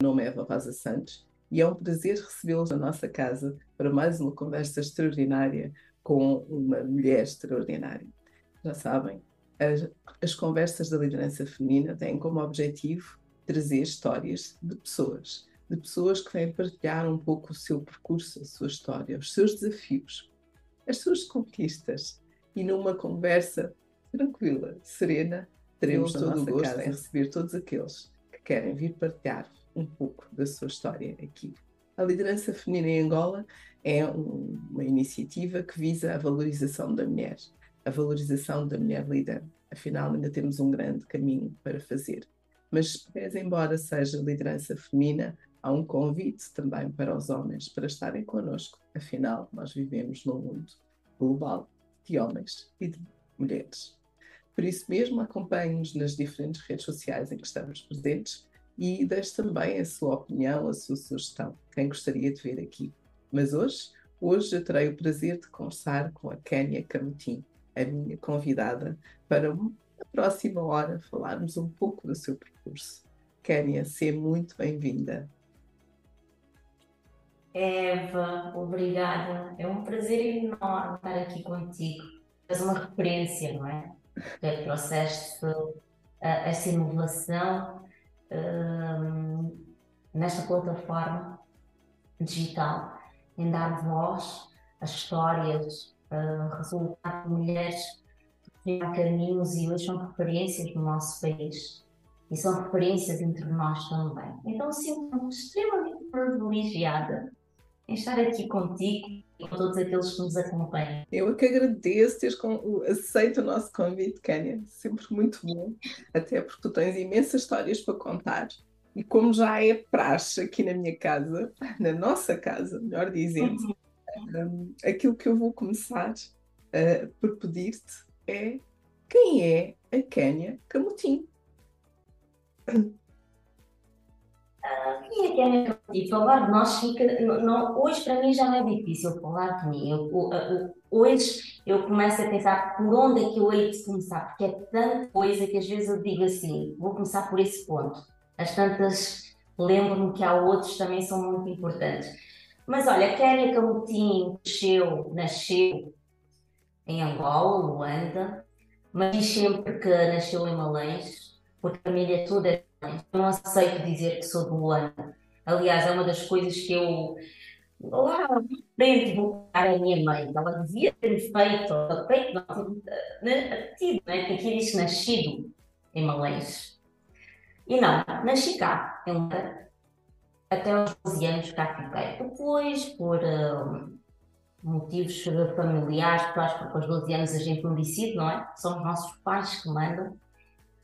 Meu nome é Eva Rosa Santos e é um prazer recebê-los na nossa casa para mais uma conversa extraordinária com uma mulher extraordinária. Já sabem, as, as conversas da liderança feminina têm como objetivo trazer histórias de pessoas, de pessoas que vêm partilhar um pouco o seu percurso, a sua história, os seus desafios, as suas conquistas. E numa conversa tranquila, serena, teremos todo o gosto casa. em receber todos aqueles que querem vir partilhar um pouco da sua história aqui. A liderança feminina em Angola é um, uma iniciativa que visa a valorização da mulher, a valorização da mulher líder. Afinal, ainda temos um grande caminho para fazer. Mas, embora seja liderança feminina, há um convite também para os homens para estarem connosco. Afinal, nós vivemos num mundo global de homens e de mulheres. Por isso mesmo, acompanhe-nos nas diferentes redes sociais em que estamos presentes e deixe também a sua opinião, a sua sugestão, quem gostaria de ver aqui. Mas hoje, hoje eu terei o prazer de conversar com a Kénia Camutim, a minha convidada, para a próxima hora falarmos um pouco do seu percurso. Kénia, seja muito bem-vinda. Eva, obrigada. É um prazer enorme estar aqui contigo. És uma referência, não é? Tu trouxeste essa inovação nesta plataforma digital, em dar voz a histórias, uh, resultados de mulheres que caminhos e hoje são referências no nosso país e são referências entre nós também. Então sinto-me extremamente privilegiada em estar aqui contigo e com todos aqueles que nos acompanham. Eu é que agradeço teres aceito o nosso convite, Kênia. Sempre muito bom, até porque tu tens imensas histórias para contar. E como já é praxe aqui na minha casa, na nossa casa, melhor dizendo, um, aquilo que eu vou começar uh, por pedir-te é quem é a Kênia Camutim? Quem é que é e falar de nós fica. Não, hoje para mim já não é difícil falar de mim. Eu, hoje eu começo a pensar por onde é que eu hei de começar, porque é tanta coisa que às vezes eu digo assim, vou começar por esse ponto. As tantas lembro-me que há outros também são muito importantes. Mas olha, Kéria Camutim nasceu, nasceu em Angola, Luanda, mas diz sempre que nasceu em Malães, porque a família toda é não aceito dizer que sou de Luanda. Aliás, é uma das coisas que eu lá frente vou a minha mãe. Ela devia ter feito, feito não, né, tido, né? Que aqui diz nascido em Malês. E não, nasci cá, em até aos 12 anos cá fiquei. Depois, por uh, motivos familiares, porque aos 12 anos a gente não decide, não é? São os nossos pais que mandam.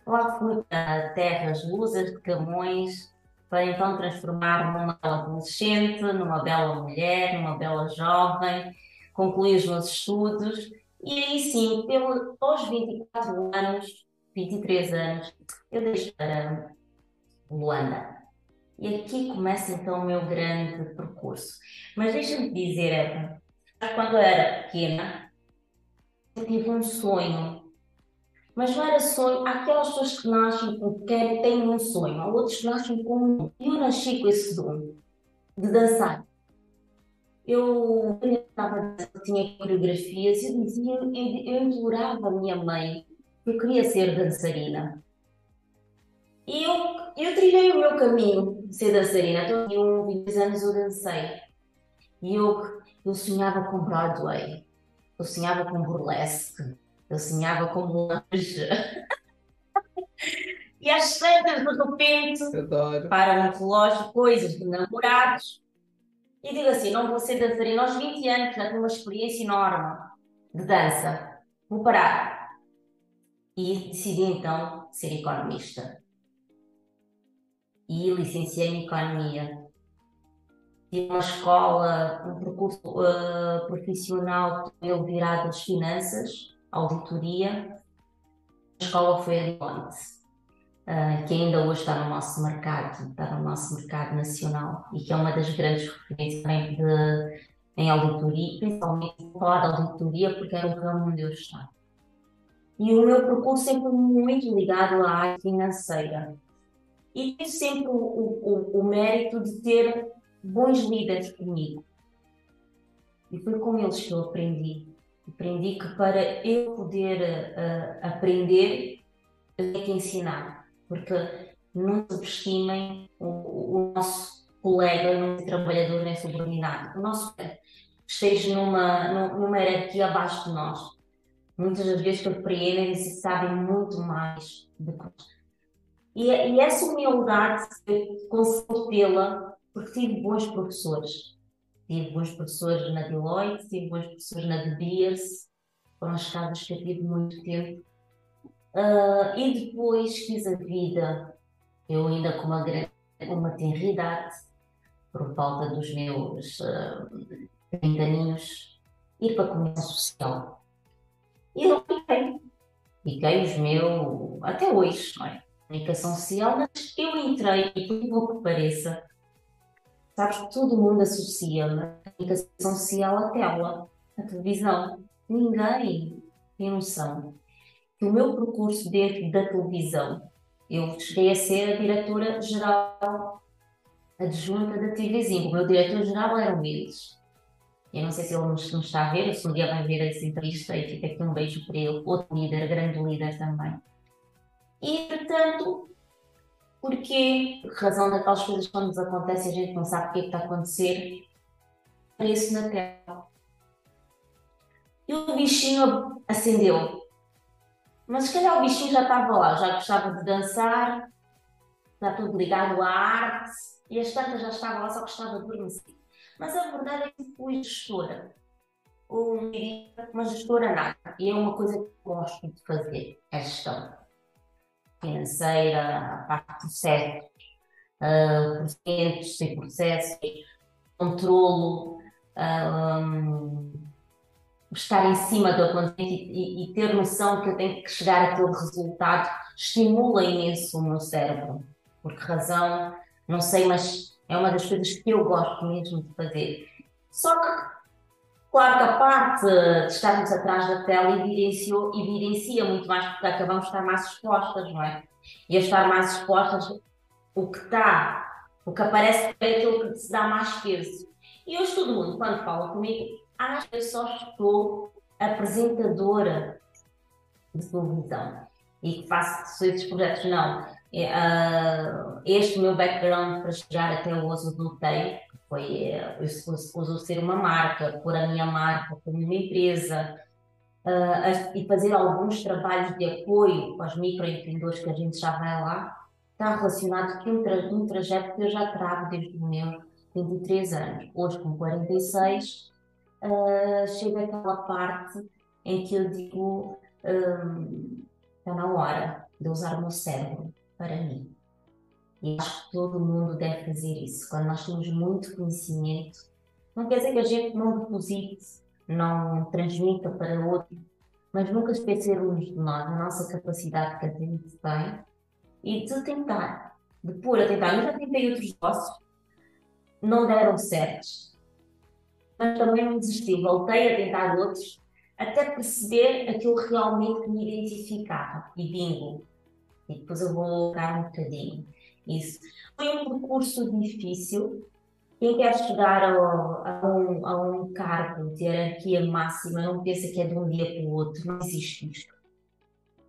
Lá fui para terras lusas de Camões, para então transformar numa bela adolescente, numa bela mulher, numa bela jovem, concluí os meus estudos e aí sim, pelo, aos 24 anos, 23 anos, eu deixei para Luanda. E aqui começa então o meu grande percurso. Mas deixa-me dizer, Eva, quando eu era pequena, eu tive um sonho mas não era sonho. Aquelas pessoas que nascem com querem, têm um sonho, há outros que nascem com um. Eu nasci com esse dom de dançar. Eu, eu tinha coreografias e eu dizia, eu, eu implorava a minha mãe que eu queria ser dançarina. E eu, eu trilhei o meu caminho de ser dançarina. Então, eu, 20 anos eu dancei. E eu, eu sonhava com Broadway. Eu sonhava com burlesque eu sonhava com um anjo. e às tantas, de repente, Adoro. para no relógio coisas de namorados. E digo assim: não vou ser dançarina aos 20 anos, tenho uma experiência enorme de dança. Vou parar. E decidi então ser economista. E licenciei-me em Economia. Tive uma escola, um percurso uh, profissional virado às finanças auditoria, a escola foi a Deloitte, uh, que ainda hoje está no nosso mercado, está no nosso mercado nacional e que é uma das grandes referências também de, em auditoria, principalmente vou falar de auditoria porque é o ramo onde eu estou. E o meu percurso sempre muito ligado à área financeira. E sempre o, o, o mérito de ter bons líderes comigo. E foi com eles que eu aprendi. Aprendi que para eu poder uh, aprender, eu tenho que ensinar. Porque não subestimem o, o nosso colega, não trabalhador nem subordinado. O nosso esteja numa, numa hierarquia abaixo de nós. Muitas das vezes compreendem e sabem muito mais do que nós. E, e essa humildade eu consigo tê-la porque tive bons professores. Tive bons professores na Deloitte, tive bons professores na De Beers, foram as casas que eu tive muito tempo. Uh, e depois fiz a vida, eu ainda com uma, uma tenridade, por falta dos meus uh, 30 aninhos, ir para a comunicação social. E eu fiquei. Fiquei os meus, até hoje, não é? Comunicação social, mas eu entrei, e por pouco que pareça, sabes que todo mundo associa a comunicação social à tela, à televisão. Ninguém tem noção que o meu percurso dentro da televisão, eu cheguei a ser a diretora-geral adjunta da TVzinho. O meu diretor-geral eram eles. Eu não sei se ele nos, nos está a ver, se um dia vai ver essa entrevista e fica aqui um beijo para ele, outro líder, grande líder também. E, portanto, porque, por razão daquelas coisas quando nos acontecem, a gente não sabe o que, é está a acontecer, apareço na tela. E o bichinho acendeu. Mas se calhar o bichinho já estava lá, já gostava de dançar, está tudo ligado à arte, e as tantas já estava lá, só gostava de adormecer. Mas a verdade é que fui gestora. Ou uma gestora nada. E é uma coisa que gosto de fazer, é gestão financeira, a parte de processos, uh, processos e processos, controlo, um, estar em cima do acontecimento e, e, ter noção que eu tenho que chegar àquele resultado estimula imenso o meu cérebro. Por que razão? Não sei, mas é uma das coisas que eu gosto mesmo de fazer. Só que, claro que a parte de estarmos atrás da tela evidenciou, evidencia muito mais porque acabamos de estar mais expostas, não é? E a estar mais expostas, o que está, o que aparece é aquilo que se dá mais peso. E hoje todo mundo, quando fala comigo, acha que eu só estou apresentadora de televisão e que faço esses projetos. Não. Uh, este meu background para chegar até o Oso do Teio foi uh, ser uma marca, pôr a minha marca como uma empresa uh, e fazer alguns trabalhos de apoio aos microempreendedores que a gente já vai lá, está relacionado com um, tra um trajeto que eu já trago desde os meus 23 anos. Hoje, com 46, uh, chega aquela parte em que eu digo: um, está na hora de usar o meu cérebro para mim. E acho que todo mundo deve fazer isso. Quando nós temos muito conhecimento, não quer dizer que a gente não deposite, não transmita para outro, mas nunca esquecermos de nós, a nossa capacidade que a gente tem e de tentar, de pôr a tentar. Eu já tentei outros negócios, não deram certos, mas também não desisti. Voltei a tentar outros até perceber aquilo que realmente me identificava. E bingo, e depois eu vou colocar um bocadinho isso. Foi um percurso difícil. Quem quer chegar a, um, a um cargo de hierarquia máxima não pensa que é de um dia para o outro, não existe isto.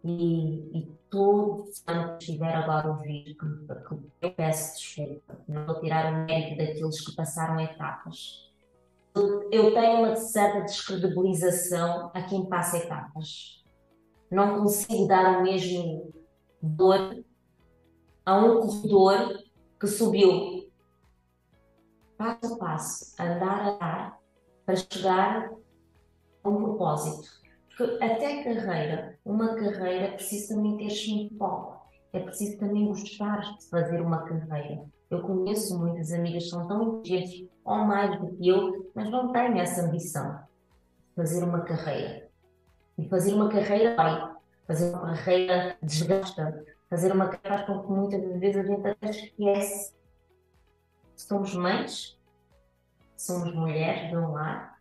E, e todos que estiver agora a ouvir, que, que eu peço desculpa, não vou tirar o mérito daqueles que passaram etapas. Eu tenho uma certa descredibilização a quem passa etapas. Não consigo dar o mesmo dor a um corredor que subiu passo a passo, andar a andar, para chegar a um propósito. Porque até carreira, uma carreira precisa também ter foco, é preciso também gostar de fazer uma carreira. Eu conheço muitas amigas que são tão inteligentes ou mais do que eu, mas não têm essa ambição de fazer uma carreira. E fazer uma carreira vai, fazer uma carreira desgasta, fazer uma carreira com que muitas vezes a gente até esquece. Somos mães, somos mulheres de um lar,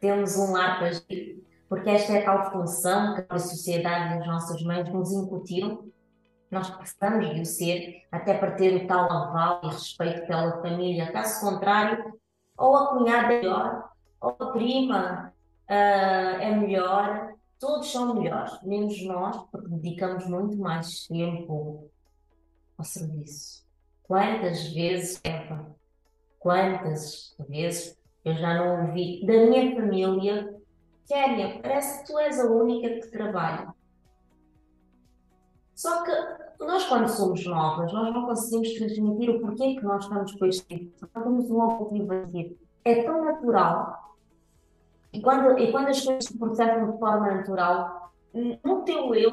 temos um lar para agir, porque esta é a tal função que a sociedade e as nossas mães nos incutiram nós precisamos de o ser, até para ter o tal aval e respeito pela família. Caso contrário, ou a cunhada é melhor, ou a prima uh, é melhor, todos são melhores, menos nós, porque dedicamos muito mais tempo ao serviço. Quantas vezes, Eva, quantas vezes eu já não ouvi da minha família, Kéria, parece que tu és a única que trabalha. Só que nós, quando somos novas, nós não conseguimos transmitir o porquê que nós estamos com este tipo. Nós temos um objetivo aqui. É tão natural. E quando, e quando as coisas se processam de forma natural, no teu eu,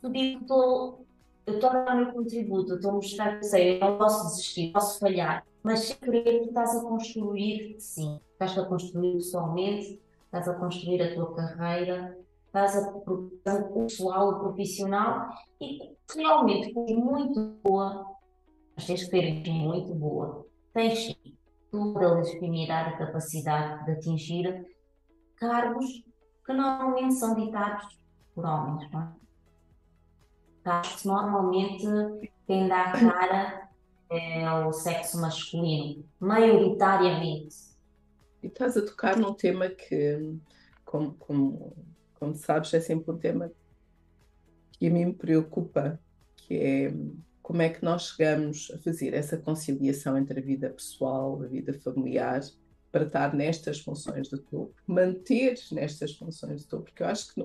tu dizes que eu estou a dar o meu contributo, estou a mostrar que sei, eu posso desistir, posso falhar, mas sem querer tu estás a construir, sim, estás a construir pessoalmente, estás a construir a tua carreira, estás a pessoal, o profissional e realmente por muito boa, mas tens que ter muito boa, tens toda a legitimidade e capacidade de atingir cargos que normalmente são ditados por homens, não é? que normalmente dá a cara é o sexo masculino, maioritariamente. E estás a tocar num tema que, como, como, como sabes, é sempre um tema que a mim me preocupa, que é como é que nós chegamos a fazer essa conciliação entre a vida pessoal, a vida familiar, para estar nestas funções de topo, manter nestas funções de topo, porque eu acho que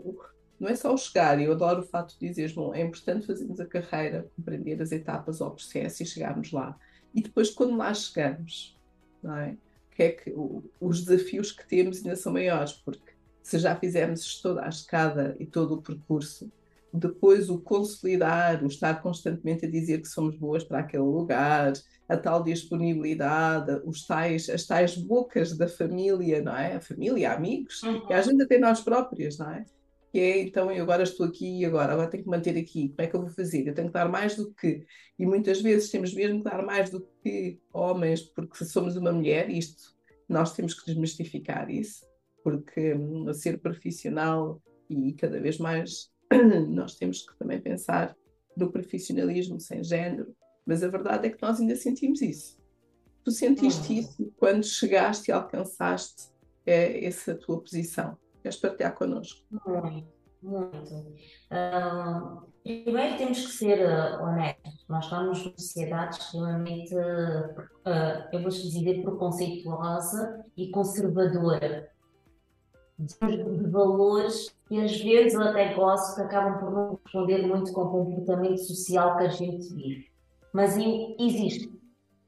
não é só o chegar, e eu adoro o fato de dizeres, bom, é importante fazermos a carreira, compreender as etapas ao processo e chegarmos lá. E depois, quando lá chegamos, não é? Que é que o, os desafios que temos ainda são maiores, porque se já fizermos toda a escada e todo o percurso, depois o consolidar, o estar constantemente a dizer que somos boas para aquele lugar, a tal disponibilidade, os tais, as tais bocas da família, não é? A família, amigos, uhum. e a gente até nós próprias, não é? que é então eu agora estou aqui e agora, agora tenho que manter aqui, como é que eu vou fazer? Eu tenho que dar mais do que, e muitas vezes temos mesmo que dar mais do que homens, porque somos uma mulher, isto nós temos que desmistificar isso, porque hum, a ser profissional e cada vez mais nós temos que também pensar no profissionalismo sem género, mas a verdade é que nós ainda sentimos isso. Tu sentiste uhum. isso quando chegaste e alcançaste é, essa tua posição? Queres partilhar connosco? Muito, muito. Uh, primeiro temos que ser uh, honestos. Nós estamos numa sociedade extremamente, uh, eu vou dizer, preconceituosa e conservadora. De valores que às vezes eu até gosto que acabam por não responder muito com o comportamento social que a gente vive. Mas existe.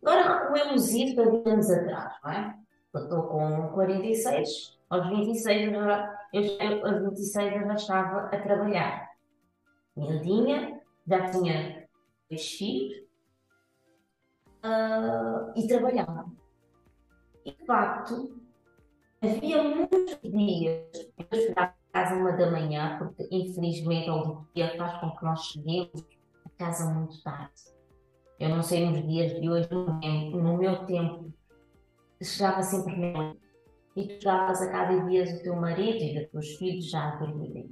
Agora recuemos isso há anos atrás, não é? Eu estou com 46, aos 26 eu já, eu, aos 26 eu já estava a trabalhar. Miudinha, já tinha dois filhos uh, e trabalhava. E de facto, havia muitos dias, eu chegava a casa uma da manhã, porque infelizmente o dia faz com que nós cheguemos a casa muito tarde. Eu não sei nos dias de hoje, no meu tempo, chegava sempre meia e tu chegavas a casa e vias o teu marido e os teus filhos já a dormirem.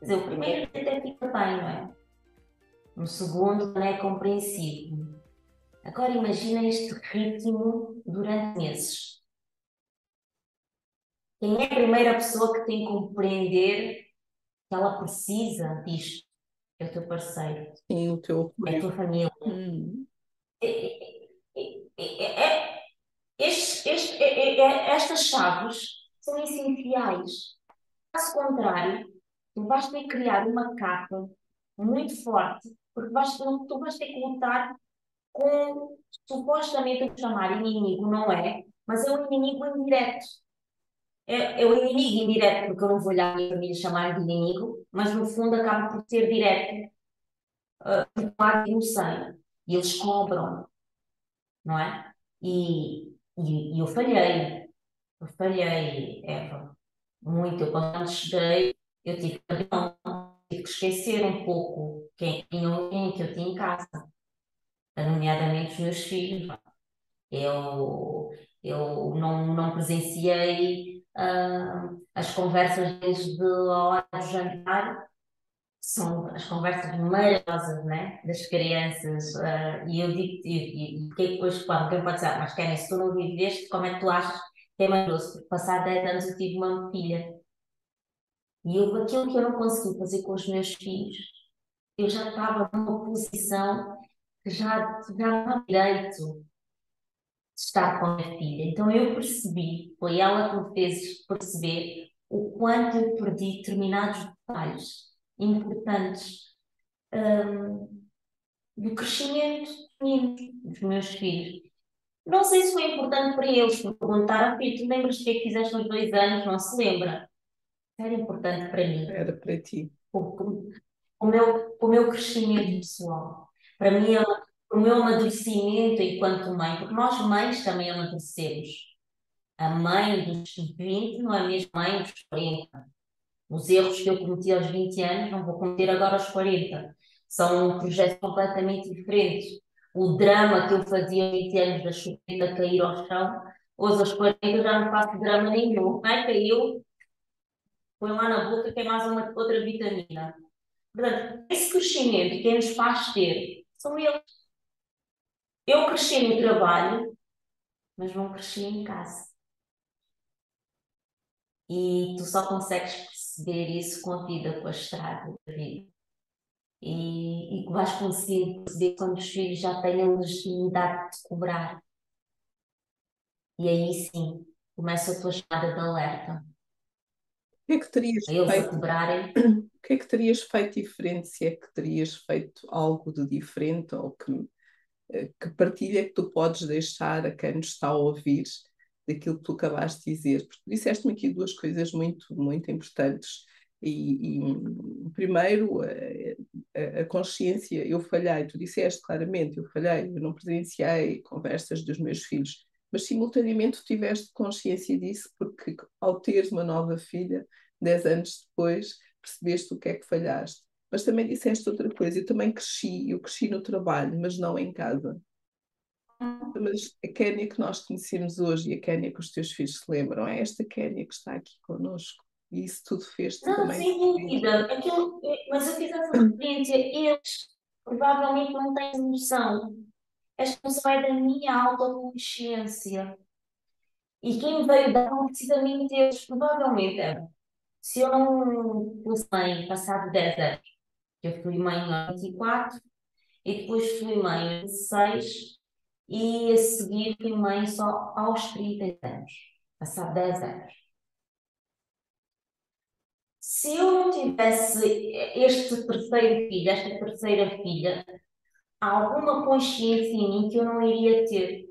Quer o primeiro até fica bem, não é? No segundo não é compreensível. Agora imagina este ritmo durante meses. Quem é a primeira pessoa que tem que compreender que ela precisa disto? É o teu parceiro. Sim, o teu É a tua família. Hum. É, é, é, estes, estas chaves são essenciais. Caso contrário, tu vais ter que criar uma capa muito forte, porque vais, tu vais ter que lutar com, supostamente, o chamar inimigo, não é? Mas é um inimigo indireto. É, é o inimigo indireto, porque eu não vou olhar a minha família chamar de inimigo, mas no fundo acaba por ser direto, uh, parte no sangue. E eles cobram, não é? E e, e eu falhei, eu falhei, Eva, muito. Eu, quando cheguei, eu tive que, tive que esquecer um pouco quem, quem, que eu tinha em casa, nomeadamente os meus filhos. Eu, eu não, não presenciei uh, as conversas desde a hora do jantar são as conversas maravilhosas, né? Das crianças. Uh, e eu digo, e, e, depois, claro, quem pode dizer, mas Karen, se tu não viveste, como é que tu achas que é maravilhoso? Porque passado 10 anos eu tive uma filha. E eu, aquilo que eu não consegui fazer com os meus filhos, eu já estava numa posição que já, já não direito estar com a minha filha. Então eu percebi, foi ela que me fez perceber o quanto eu perdi determinados detalhes importantes um, do crescimento dos meus filhos. Não sei se foi importante para eles, me perguntaram, filho, tu lembras o que é que fizeste nos dois anos? Não se lembra. Era importante para mim. Era para ti. O, o, meu, o meu crescimento pessoal. Para mim, é o meu amadurecimento enquanto mãe, porque nós mães também amadurecemos. A mãe dos 20 não é a mesma mãe dos 40. Os erros que eu cometi aos 20 anos não vou cometer agora aos 40. São projetos completamente diferentes. O drama que eu fazia aos 20 anos da chupeta cair ao chão, hoje aos 40 eu já não faço drama nenhum. Não é? Caiu, põe lá na boca que é mais uma outra vitamina. Portanto, esse crescimento que nos faz ter são eles. Eu cresci no trabalho, mas não cresci em casa. E tu só consegues perceber isso com a vida, com a estrada da vida. E, e vais conseguir perceber quando os filhos já têm a legitimidade de cobrar. E aí sim, começa a tua chamada de alerta. O que é que terias eles feito? cobrarem. O que é que terias feito diferente, se é que terias feito algo de diferente ou que, que partilha que tu podes deixar a quem nos está a ouvir daquilo que tu acabaste de dizer, porque disseste-me aqui duas coisas muito, muito importantes. E, e primeiro, a, a, consciência, eu falhei, tu disseste claramente, eu falhei, eu não presenciei conversas dos meus filhos, mas simultaneamente tu tiveste consciência disso, porque ao teres uma nova filha, dez anos depois, percebeste o que é que falhaste. Mas também disseste outra coisa, eu também cresci, eu cresci no trabalho, mas não em casa. Mas a Kénia que nós conhecemos hoje e a Kénia que os teus filhos se lembram, é esta Kénia que está aqui connosco. E isso tudo fez-te Não, também. sem dúvida. Aquilo, mas eu fiz essa referência. Eles provavelmente não têm noção. Esta noção é da minha autoconsciência. E quem veio dar não precisamente eles, provavelmente era. Se eu não fosse mãe, passado 10 anos, eu fui mãe em 24 e depois fui mãe em 16 e a seguir fui mãe só aos 30 anos, passado 10 anos. Se eu não tivesse este terceiro filho, esta terceira filha, alguma consciência em mim que eu não iria ter.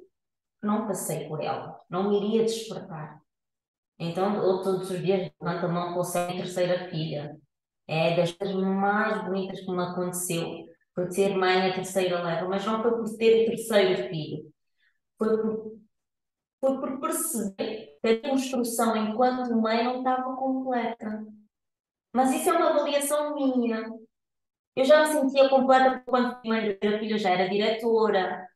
Não passei por ela, não me iria despertar. Então, eu todos os dias levanto a mão com a terceira filha. É das mais bonitas que me aconteceu foi ser mãe a terceira leva, mas não foi por ter o terceiro filho. Foi por, foi por perceber que a construção enquanto mãe não estava completa. Mas isso é uma avaliação minha. Eu já me sentia completa quando mãe da filha já era diretora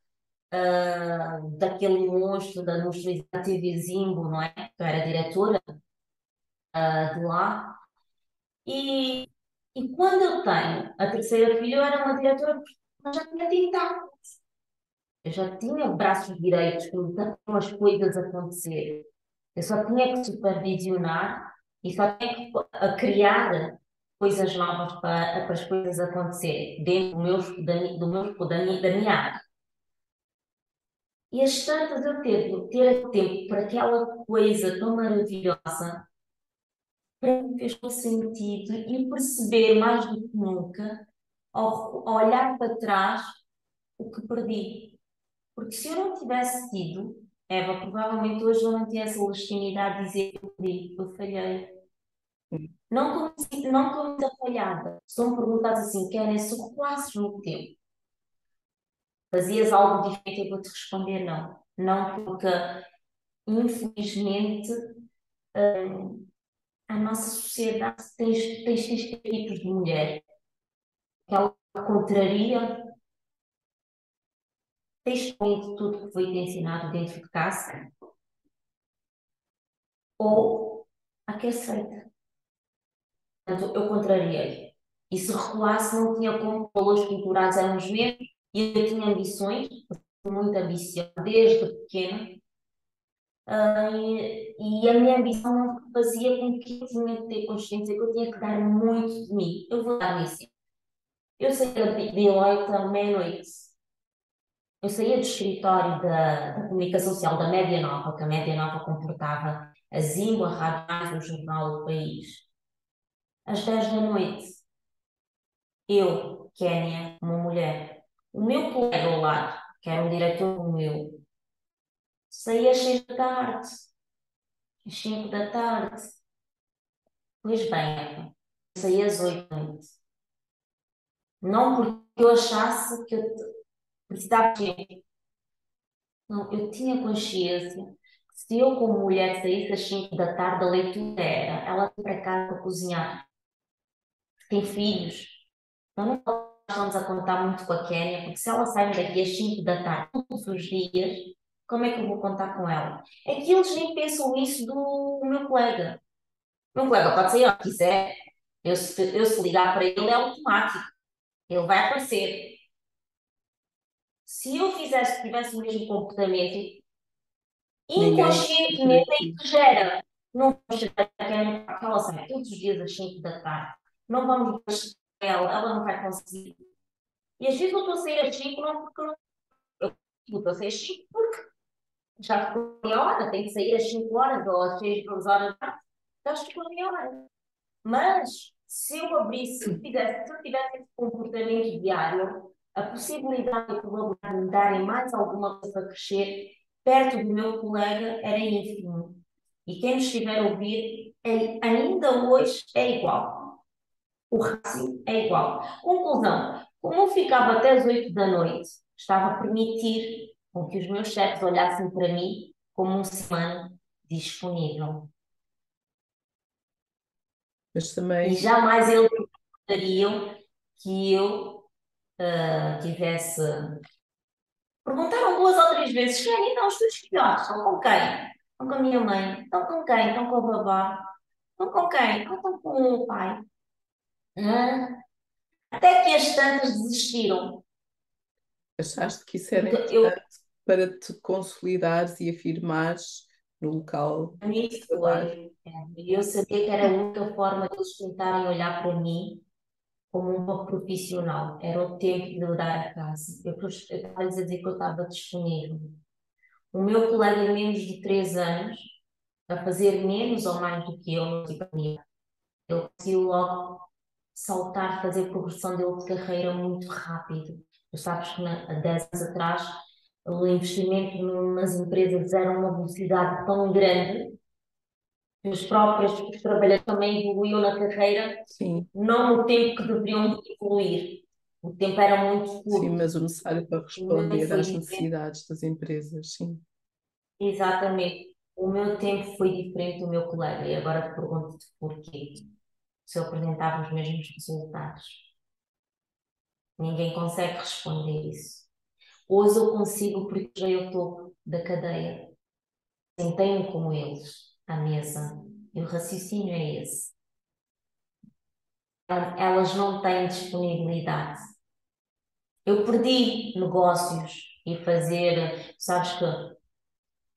uh, daquele monstro da monstruosidade TV Zimbo, não é? Que era diretora uh, de lá. E e quando eu tenho a terceira filha, eu era uma diretora que já tinha tentáculos. Eu já tinha braços direitos que me as coisas acontecer. Eu só tinha que supervisionar e só tinha que criar coisas novas para, para as coisas acontecerem dentro do meu, da, do meu, da, minha, da minha área. E as tantas eu ter, ter tempo para aquela coisa tão maravilhosa mim fez sentido e perceber mais do que nunca, ao, ao olhar para trás, o que perdi. Porque se eu não tivesse tido, Eva, provavelmente hoje eu não tinha essa legitimidade de dizer que eu perdi, eu falhei. Não como, não muita falhada. Se me perguntasse assim, querem se recuasses no tempo, fazias algo diferente, eu vou-te responder não. Não porque, infelizmente, hum, a nossa sociedade tem, tem estereótipos de mulher que ela contraria textualmente tudo que foi ensinado dentro de casa ou a que aceita. Portanto, eu contrariei. E se recuasse, não tinha como valores culturais eram os mesmos, e eu tinha ambições, muito ambiciosa desde pequena, uh, e, e, a minha ambição não fazia com que eu tinha que ter consciência que eu tinha que dar muito de mim. Eu vou dar isso. Eu saía de 8 à meia-noite. Eu saía do escritório da, da comunicação social da Média Nova, que a Média Nova comportava a Zimbo, a Rádio o Jornal do País. Às 10 da noite, eu, Kénia, uma mulher, o meu colega ao lado, que era um diretor meu, saía às 6 da tarde, às 5 da tarde. Pois bem, saía às 8 da noite. Não porque eu achasse que eu precisava de Não, eu tinha consciência que se eu, como mulher, saísse às 5 da tarde, a leitura era ela vem para casa para cozinhar. Tem filhos. Então não estamos a contar muito com a Kénia, porque se ela sai daqui às 5 da tarde todos os dias, como é que eu vou contar com ela? É que eles nem pensam isso do meu colega. O meu colega pode sair onde quiser. Eu, se, eu se ligar para ele é automático. Ele vai aparecer. Se eu fizesse, tivesse o mesmo comportamento, inconscientemente é isso gera. Não vamos chegar aquela sai todos os dias às 5 da tarde. Não vamos ela, ela não vai conseguir. E às vezes eu estou a sair às 5 não porque. Eu estou a sair às 5 porque já ficou a minha hora, tem que sair às 5 horas ou às 6 horas da tarde, já ficou a minha hora. Mas se eu abrisse, se eu, fizesse, se eu tivesse esse comportamento diário, a possibilidade de colaborar me darem mais alguma coisa para crescer perto do meu colega era ínfimo. E quem estiver a ouvir, é, ainda hoje é igual. O rácio é igual. Conclusão: como eu ficava até as 8 da noite, estava a permitir com que os meus chefes olhassem para mim como um ser disponível. Mas também... E jamais eles gostariam que eu uh, tivesse. Perguntaram duas ou três vezes: quem então os teus filhotes? Estão com quem? Estão com a minha mãe? Estão com quem? Estão com o babá? Estão com quem? Estão com o pai? Uh, até que as tantas desistiram. Achaste que isso era importante eu, para te consolidares e afirmares no local de trabalho? É, eu sabia que era a única forma de eles tentarem olhar para mim como uma profissional. Era o tempo de eu dar a casa. Eu estava a dizer que eu estava disponível. O meu colega, em menos de três anos, a fazer menos ou mais do que eu, ele conseguiu logo saltar, fazer progressão dele de carreira muito rápido. Tu sabes que há 10 anos atrás o investimento nas empresas era uma velocidade tão grande que os próprios os trabalhadores também evoluíam na carreira, Sim. não no tempo que deveriam evoluir. O tempo era muito curto. Sim, mas o necessário para responder às necessidades das empresas, sim. Exatamente. O meu tempo foi diferente do meu colega e agora pergunto-te porquê. Se eu apresentava os mesmos resultados. Ninguém consegue responder isso. Hoje eu consigo porque já o topo da cadeia. Sentei-me como eles à mesa. E o raciocínio é esse. Elas não têm disponibilidade. Eu perdi negócios e fazer, sabes que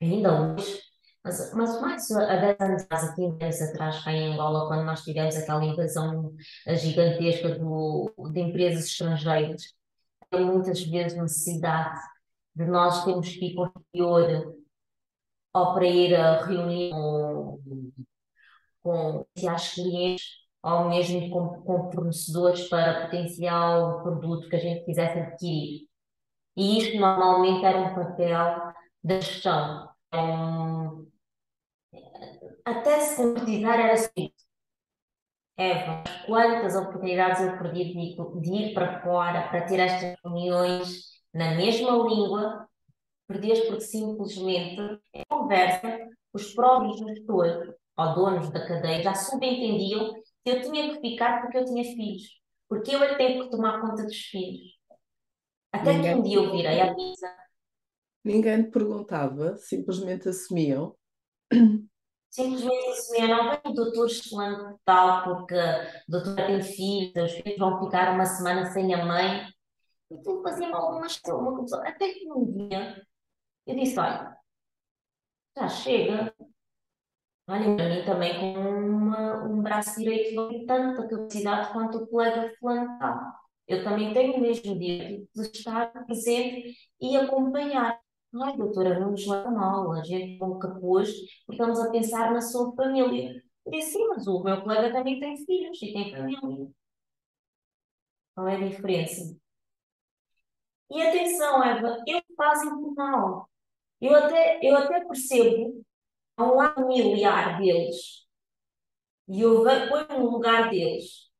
ainda hoje, mas, mas mais há 10 anos atrás, 15 anos atrás, cá em Angola, quando nós tivemos aquela invasão gigantesca do, de empresas estrangeiras, muitas vezes necessidade de nós termos que ir para o ou para ir a reunir com, com clientes ou mesmo com, com fornecedores para potencial produto que a gente quisesse adquirir. E isto normalmente era um papel da gestão. Um, até se concretizar era assim. Eva, quantas oportunidades eu perdi de, de ir para fora para ter estas reuniões na mesma língua, perdias porque simplesmente em conversa os próprios gestores ou donos da cadeia já subentendiam que eu tinha que ficar porque eu tinha filhos, porque eu é tenho que tomar conta dos filhos. Até ninguém, que um dia eu virei à mesa. Ninguém te perguntava, simplesmente assumiam. Simplesmente assumir, não vem o doutor fulano de tal, porque o doutor tem filhos, os filhos vão ficar uma semana sem a mãe. E tu fazia alguma uma confusão. Até que um dia eu disse: olha, já chega. Olha, para mim também com uma, um braço direito não tem tanta capacidade quanto o colega fulano. Eu também tenho o mesmo direito de estar presente e acompanhar. Ai, doutora, não nos leva mal, a gente com capuz, porque estamos a pensar na sua família. Eu disse, sim, mas o meu colega também tem filhos e tem família. Qual é a diferença? E atenção, Eva, eu por mal. Eu até, eu até percebo a um lado deles. E eu ponho no lugar deles.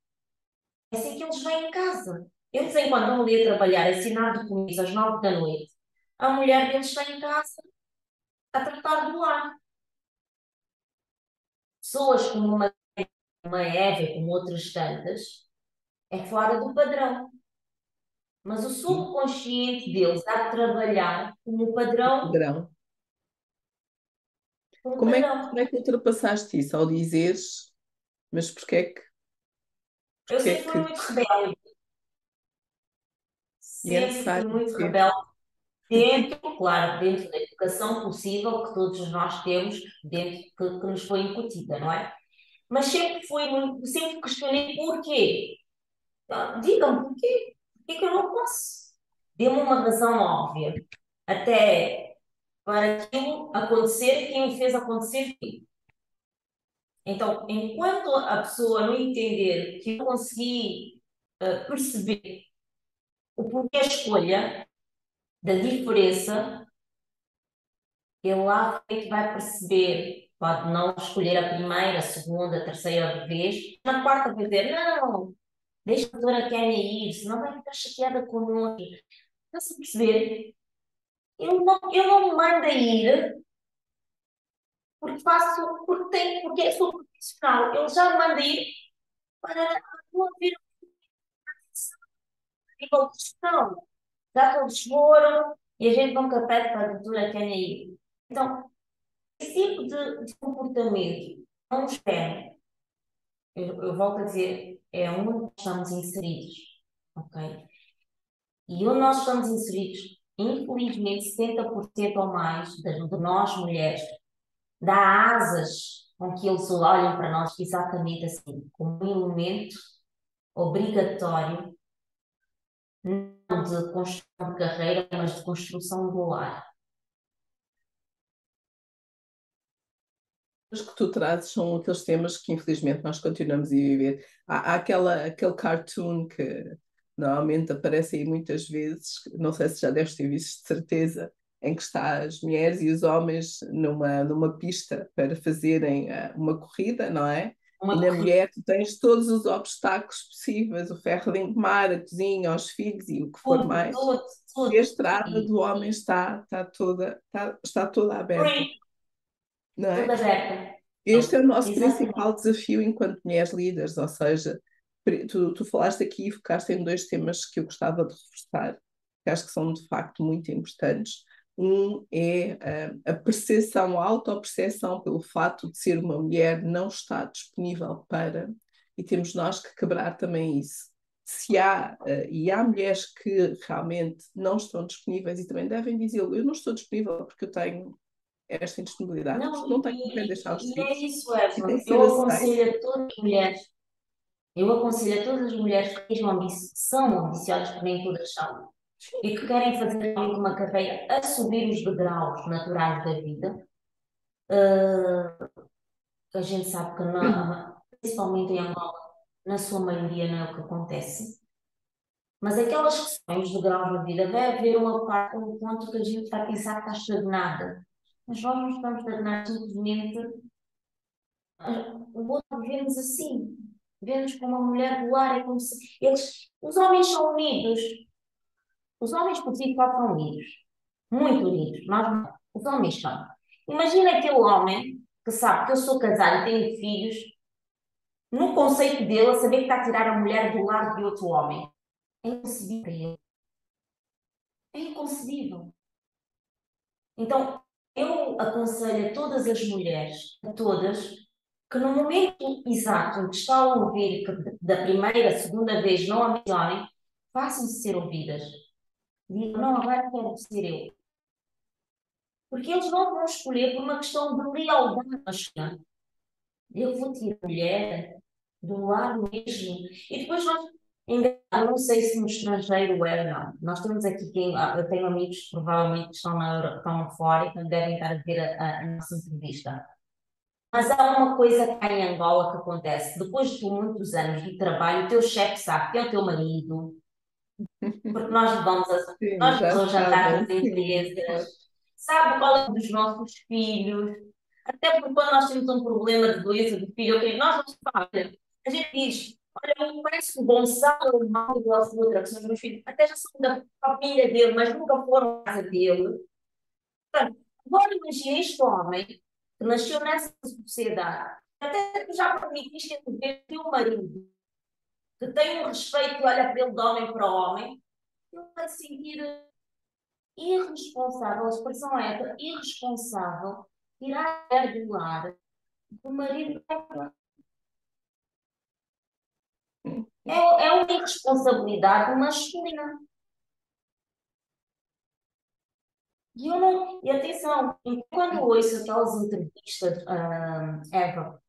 É assim que eles vêm em casa. Eles, enquanto vão ali a trabalhar, assinar documentos às nove da noite, a mulher deles está em casa a tratar do lar. Pessoas como uma, uma Eva, como outras tantas, é fora do padrão. Mas o subconsciente deles está a trabalhar como padrão. padrão. Como, como, padrão. É, como é que ultrapassaste isso ao dizeres, mas porquê é que. Porquê eu sempre é fui muito rebelde. É sempre fui muito rebelde dentro, claro, dentro da educação possível que todos nós temos, dentro que, que nos foi incutida, não é? Mas sempre muito, sempre questionei porquê. Ah, digam-me porquê. Porquê que eu não posso? Dê-me uma razão óbvia. Até para aquilo acontecer, quem fez acontecer Então, enquanto a pessoa não entender que eu consegui uh, perceber o porquê a escolha, da diferença, ele lá vai perceber, pode não escolher a primeira, a segunda, a terceira vez, na quarta vai dizer, não, deixa a doutora Kénia ir, senão vai ficar chateada connosco. Está-se a perceber? Eu não, eu não me mando a ir porque faço, porque tenho, porque sou profissional. Ele já me manda ir para não haver de gestão já todos foram e a gente nunca pede para a doutora Kenya ir. Então, esse tipo de, de comportamento não espera. Eu, eu, volto a dizer, é onde estamos inseridos, ok? E onde nós estamos inseridos, infelizmente, 70% ou mais de, de nós mulheres dá asas com que eles olham para nós exatamente assim, como um elemento obrigatório de construção de carreira, mas de construção do lar. Os que tu trazes são aqueles temas que infelizmente nós continuamos a viver. Há, há aquela, aquele cartoon que normalmente aparece aí muitas vezes, não sei se já deves ter visto de certeza, em que está as mulheres e os homens numa, numa pista para fazerem uh, uma corrida, não é? Uma e na mulher tu tens todos os obstáculos possíveis, o ferro de engomar, a cozinha, os filhos e o que for mais. Tudo, tudo. E a estrada do homem está, está, toda, está, está toda aberta. Não é? Toda aberta. Este é o nosso Exatamente. principal desafio enquanto mulheres líderes, ou seja, tu, tu falaste aqui e focaste em dois temas que eu gostava de reforçar, que acho que são de facto muito importantes. Um é a, a percepção, a autoperceção pelo fato de ser uma mulher não está disponível para, e temos nós que quebrar também isso. Se há, uh, e há mulheres que realmente não estão disponíveis e também devem dizer eu não estou disponível porque eu tenho esta indisponibilidade, não, não tenho com quem deixar os filhos. é isso, Eva. Eu aconselho a todas as mulheres, eu aconselho a todas as mulheres que são ambiciosas, nem todas são, e que querem fazer uma carreira a subir os degraus naturais da vida, uh, a gente sabe que, não, principalmente em Angola, na sua maioria não é o que acontece. Mas aquelas que são os degraus da vida, vai haver uma parte, um ponto que a gente vai pensar que está estagnada. Mas nós não estamos estagnados, simplesmente uh, o outro vê-nos assim. Vê-nos como uma mulher do lar, é como se eles, os homens são unidos, os homens por si só são unidos. Muito unidos. Nós não. Os homens são. Imagina aquele homem que sabe que eu sou casado e tenho filhos, no conceito dele, a saber que está a tirar a mulher do lado de outro homem. É inconcebível para ele. É inconcebível. Então, eu aconselho a todas as mulheres, a todas, que no momento exato em que estão a ouvir, que da primeira, segunda vez não a mencionem, façam-se ser ouvidas. Digam, não, agora quero ser eu. Porque eles não vão escolher por uma questão de lealdade masculina. Eu vou a mulher do lar mesmo. E depois nós eu não sei se no estrangeiro é não. Nós temos aqui, quem, ah, eu tenho amigos que provavelmente estão, na, estão fora e devem estar a ver a, a, a, nossa entrevista. Mas há uma coisa cá em Angola que acontece. Depois de muitos anos de trabalho, o teu chefe sabe que é o teu marido, porque nós levamos a, Sim, nós vamos jantar nas empresas, sabe qual é dos nossos filhos, até porque quando nós temos um problema de doença de filho, okay, nós não sabemos. A gente diz, olha, eu conheço o Gonçalo, o Mauro, o outra, que são os meus filhos, até já são da família dele, mas nunca foram à casa dele. Portanto, agora imagina este homem que nasceu nessa sociedade, até que já permitiste ver teu marido, que tem um respeito e olha ele de homem para homem, ele vai se sentir irresponsável, a expressão é irresponsável, tirar a mulher do lar do marido é, é uma irresponsabilidade masculina. E, eu não, e atenção, quando ouço aquelas entrevistas, uh, Eva,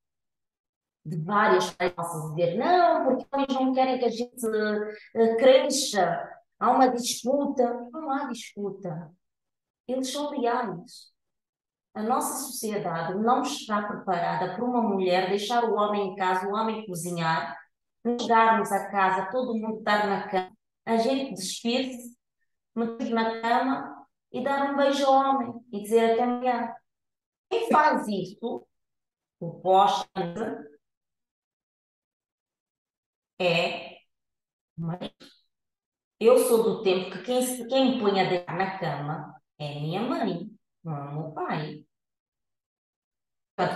de várias nossas dizer não, porque eles não querem que a gente uh, cresça, há uma disputa. Não há disputa. Eles são leais. A nossa sociedade não está preparada para uma mulher deixar o homem em casa, o homem cozinhar, chegarmos a casa, todo mundo estar na cama, a gente despir-se, meter na cama e dar um beijo ao homem e dizer até amanhã. Quem faz isso, pós é mãe. Eu sou do tempo que quem, quem me põe a deitar na cama é minha mãe, não é meu pai.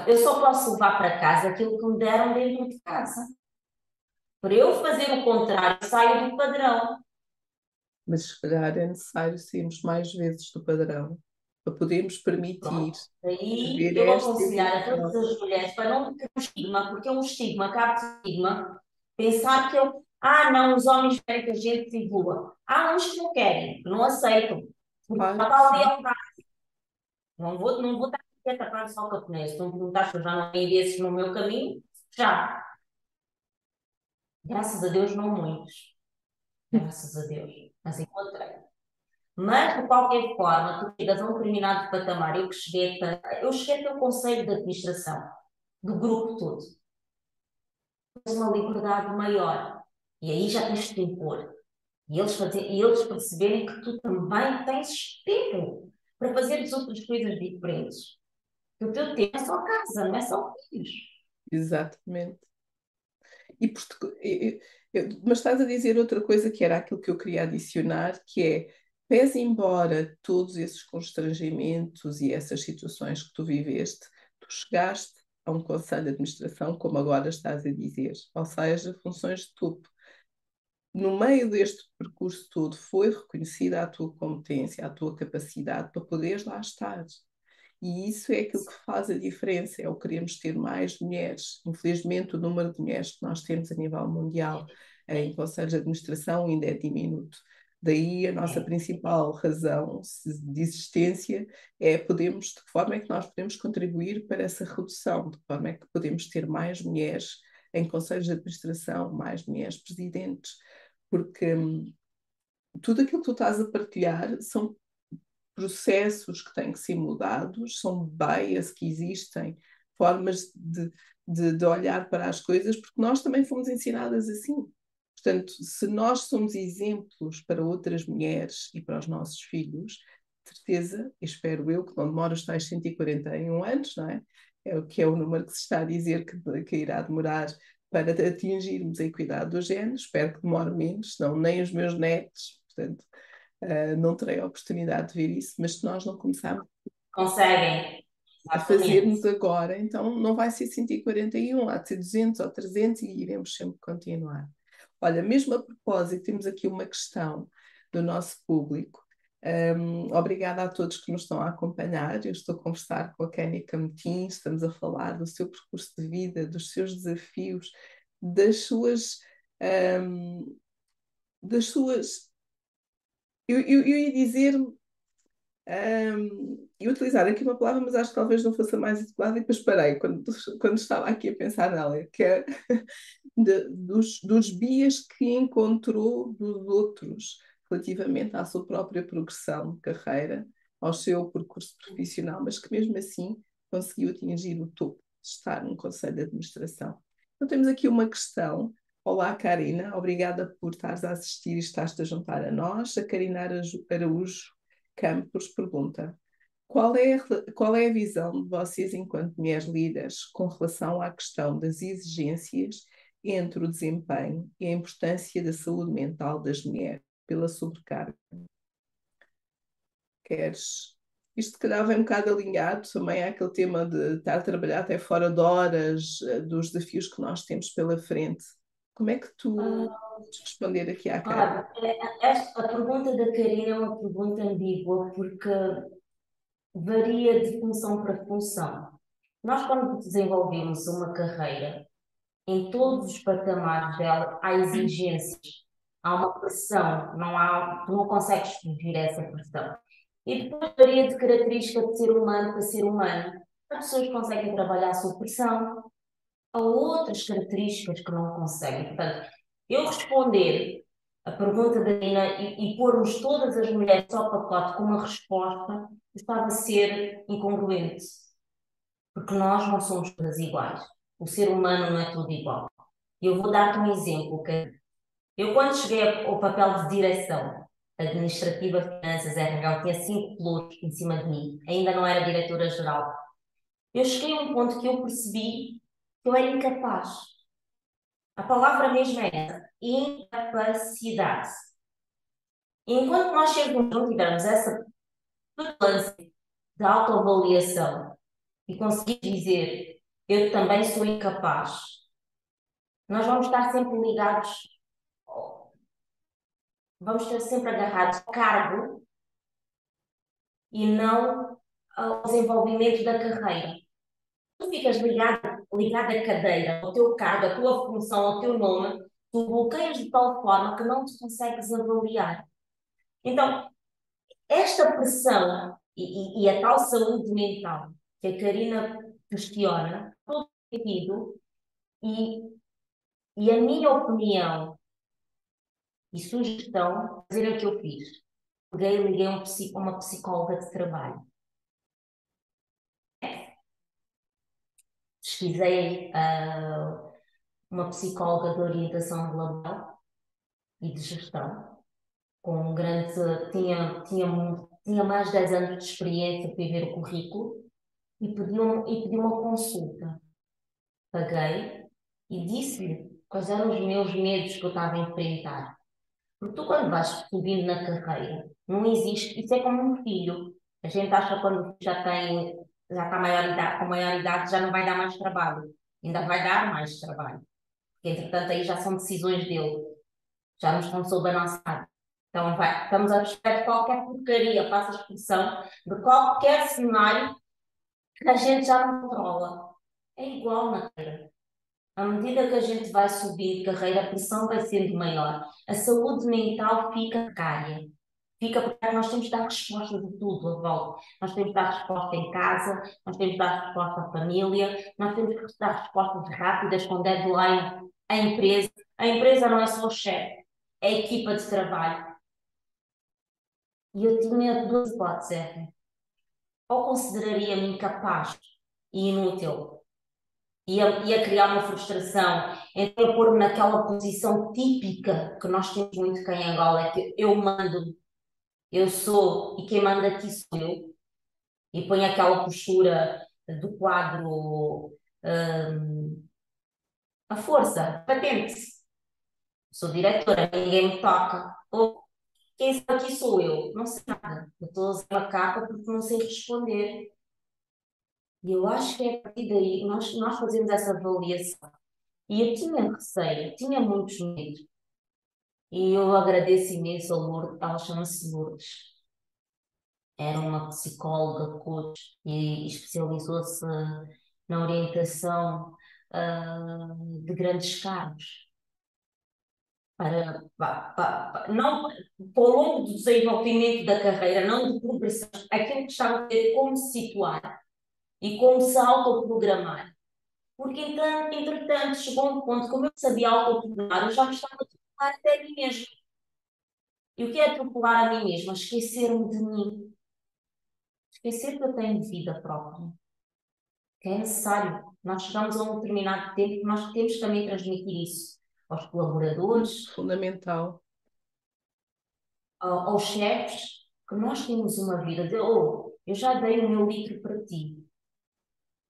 Eu só posso levar para casa aquilo que me deram dentro de casa. Para eu fazer o contrário, saio do padrão. Mas se calhar é necessário sairmos mais vezes do padrão para podermos permitir. Pronto. Aí eu vou aconselhar a todas as mulheres para não ter um estigma, porque é um estigma, cabe estigma, pensar que eu, ah, não, os homens querem que a gente se evolua. Há uns que não querem, que não aceitam. Claro. a Não vou, não vou estar aqui a tapar só o que eu conheço. Não eu já não tenho desses no meu caminho, já. Graças a Deus, não muitos. Graças a Deus. Mas encontrei. Mas, de qualquer forma, tu chegas a um determinado patamar. Eu eu cheguei ao conselho de administração do grupo todo. Uma liberdade maior. E aí já tens de te impor. E eles, fazer, e eles perceberem que tu também tens tempo para fazer as outras coisas diferentes. Que o teu tempo é só casa, não é só filhos. Exatamente. E, mas estás a dizer outra coisa que era aquilo que eu queria adicionar, que é, pese embora todos esses constrangimentos e essas situações que tu viveste, tu chegaste a um conselho de administração, como agora estás a dizer, ou seja, funções de topo. No meio deste percurso todo, foi reconhecida a tua competência, a tua capacidade para poderes lá estar. E isso é aquilo que faz a diferença, é o queremos ter mais mulheres. Infelizmente, o número de mulheres que nós temos a nível mundial em conselhos de administração ainda é diminuto. Daí a nossa principal razão de existência é podemos, de que forma é que nós podemos contribuir para essa redução, de que forma é que podemos ter mais mulheres em conselhos de administração, mais mulheres presidentes, porque hum, tudo aquilo que tu estás a partilhar são processos que têm que ser mudados, são bias que existem, formas de, de, de, olhar para as coisas, porque nós também fomos ensinadas assim. Portanto, se nós somos exemplos para outras mulheres e para os nossos filhos, certeza, espero eu, que não demora os tais 141 anos, não é? É o que é o número que se está a dizer que, que irá demorar para atingirmos a equidade do género, espero que demore menos, não nem os meus netos, portanto, uh, não terei a oportunidade de ver isso, mas se nós não começarmos Conseguem. a fazermos agora, então não vai ser 141, há de ser 200 ou 300 e iremos sempre continuar. Olha, mesmo a propósito, temos aqui uma questão do nosso público. Um, obrigada a todos que nos estão a acompanhar. Eu estou a conversar com a Kenny Cametim, estamos a falar do seu percurso de vida, dos seus desafios, das suas. Um, das suas. Eu, eu, eu ia dizer. Um, ia utilizar aqui uma palavra, mas acho que talvez não fosse a mais adequada, e depois parei quando, quando estava aqui a pensar nela, que é de, dos, dos bias que encontrou dos outros relativamente à sua própria progressão de carreira, ao seu percurso profissional, mas que mesmo assim conseguiu atingir o topo de estar num conselho de administração. Então temos aqui uma questão. Olá, Karina, obrigada por estares a assistir e estás-te a juntar a nós. A Karina Araújo Campos pergunta: qual é, qual é a visão de vocês, enquanto mulheres líderes, com relação à questão das exigências entre o desempenho e a importância da saúde mental das mulheres? pela sobrecarga. Queres? Isto, se calhar, um bocado alinhado também àquele tema de estar a trabalhar até fora de horas, eh, dos desafios que nós temos pela frente. Como é que tu ah, responder aqui à cara? Ah, esta, a pergunta da Karina é uma pergunta ambígua, porque varia de função para função. Nós, quando desenvolvemos uma carreira, em todos os patamares dela, há exigências há uma pressão, não há, tu não consegues fugir a essa pressão. E depois varia de característica de ser humano para ser humano. Há pessoas conseguem trabalhar sob pressão, há outras características que não conseguem. Portanto, eu responder a pergunta da Nina e, e pormos todas as mulheres ao pacote com uma resposta estava a ser incongruente. Porque nós não somos todas iguais. O ser humano não é tudo igual. Eu vou dar-te um exemplo, que eu, quando cheguei ao papel de direção administrativa de finanças RH, tinha cinco pelouros em cima de mim, ainda não era diretora-geral. Eu cheguei a um ponto que eu percebi eu era incapaz. A palavra mesmo é essa, incapacidade. Enquanto nós chegamos, não tivermos essa tolerância de autoavaliação e conseguir dizer eu também sou incapaz, nós vamos estar sempre ligados vamos estar sempre agarrados ao cargo e não ao desenvolvimento da carreira. Tu ficas ligado, ligado à cadeira, ao teu cargo, à tua função, ao teu nome, tu bloqueias de tal forma que não te consegues avaliar. Então, esta pressão e, e, e a tal saúde mental que a Karina questiona, todo sentido, e, e a minha opinião e sugestão, fazer o que eu fiz. Peguei e liguei um, uma psicóloga de trabalho. Pesquisei uh, uma psicóloga de orientação laboral e de gestão, com um grande. Tinha, tinha, tinha mais de 10 anos de experiência para ver o currículo e pedi, um, e pedi uma consulta. Paguei e disse-lhe quais eram os meus medos que eu estava a enfrentar. Porque tu, quando vais subindo na carreira, não existe. Isso é como um filho. A gente acha que quando já tem, já está maior idade, com maior idade, já não vai dar mais trabalho. Ainda vai dar mais trabalho. Porque, entretanto, aí já são decisões dele. Já nos estão sob a nossa área. Então, vai, estamos a respeitar de qualquer porcaria, faça a expressão, de qualquer cenário que a gente já não controla. É igual na carreira. À medida que a gente vai subir de carreira, a pressão vai sendo maior. A saúde mental fica precária. Fica porque nós temos de dar resposta de tudo a volta. Nós temos de dar resposta em casa, nós temos de dar resposta à família, nós temos que dar respostas rápidas com deadline à empresa. A empresa não é só o chefe, é a equipa de trabalho. E eu tinha duas hipóteses. Ou consideraria-me incapaz e inútil ia, ia criar uma frustração, então eu pôr-me naquela posição típica que nós temos muito cá em Angola, é que eu mando, eu sou, e quem manda aqui sou eu, e põe aquela postura do quadro um, a força, patente. Sou diretora, ninguém me toca. Ou quem está aqui sou eu, não sei nada. Eu estou a usar a capa porque não sei responder. E eu acho que é a partir daí nós, nós fazemos essa avaliação. E eu tinha receio, tinha muitos medos. E eu agradeço imenso ao Lourdes, ela chama-se Lourdes. era uma psicóloga, coach e especializou-se na orientação uh, de grandes cargos. Para, para, para, não, para o longo do desenvolvimento da carreira, não de progressão, aquilo que estava a ter como se situar e como se autoprogramar. Porque, entretanto, chegou um ponto, como eu sabia autoprogramar, eu já estava até a mim mesmo. E o que é atropelar a mim mesma? Esquecer-me de mim. Esquecer que eu tenho vida própria. Que é necessário. Nós chegamos a um determinado tempo que nós temos também transmitir isso aos colaboradores. Fundamental. Aos chefes, que nós temos uma vida de, oh, eu já dei o meu litro para ti.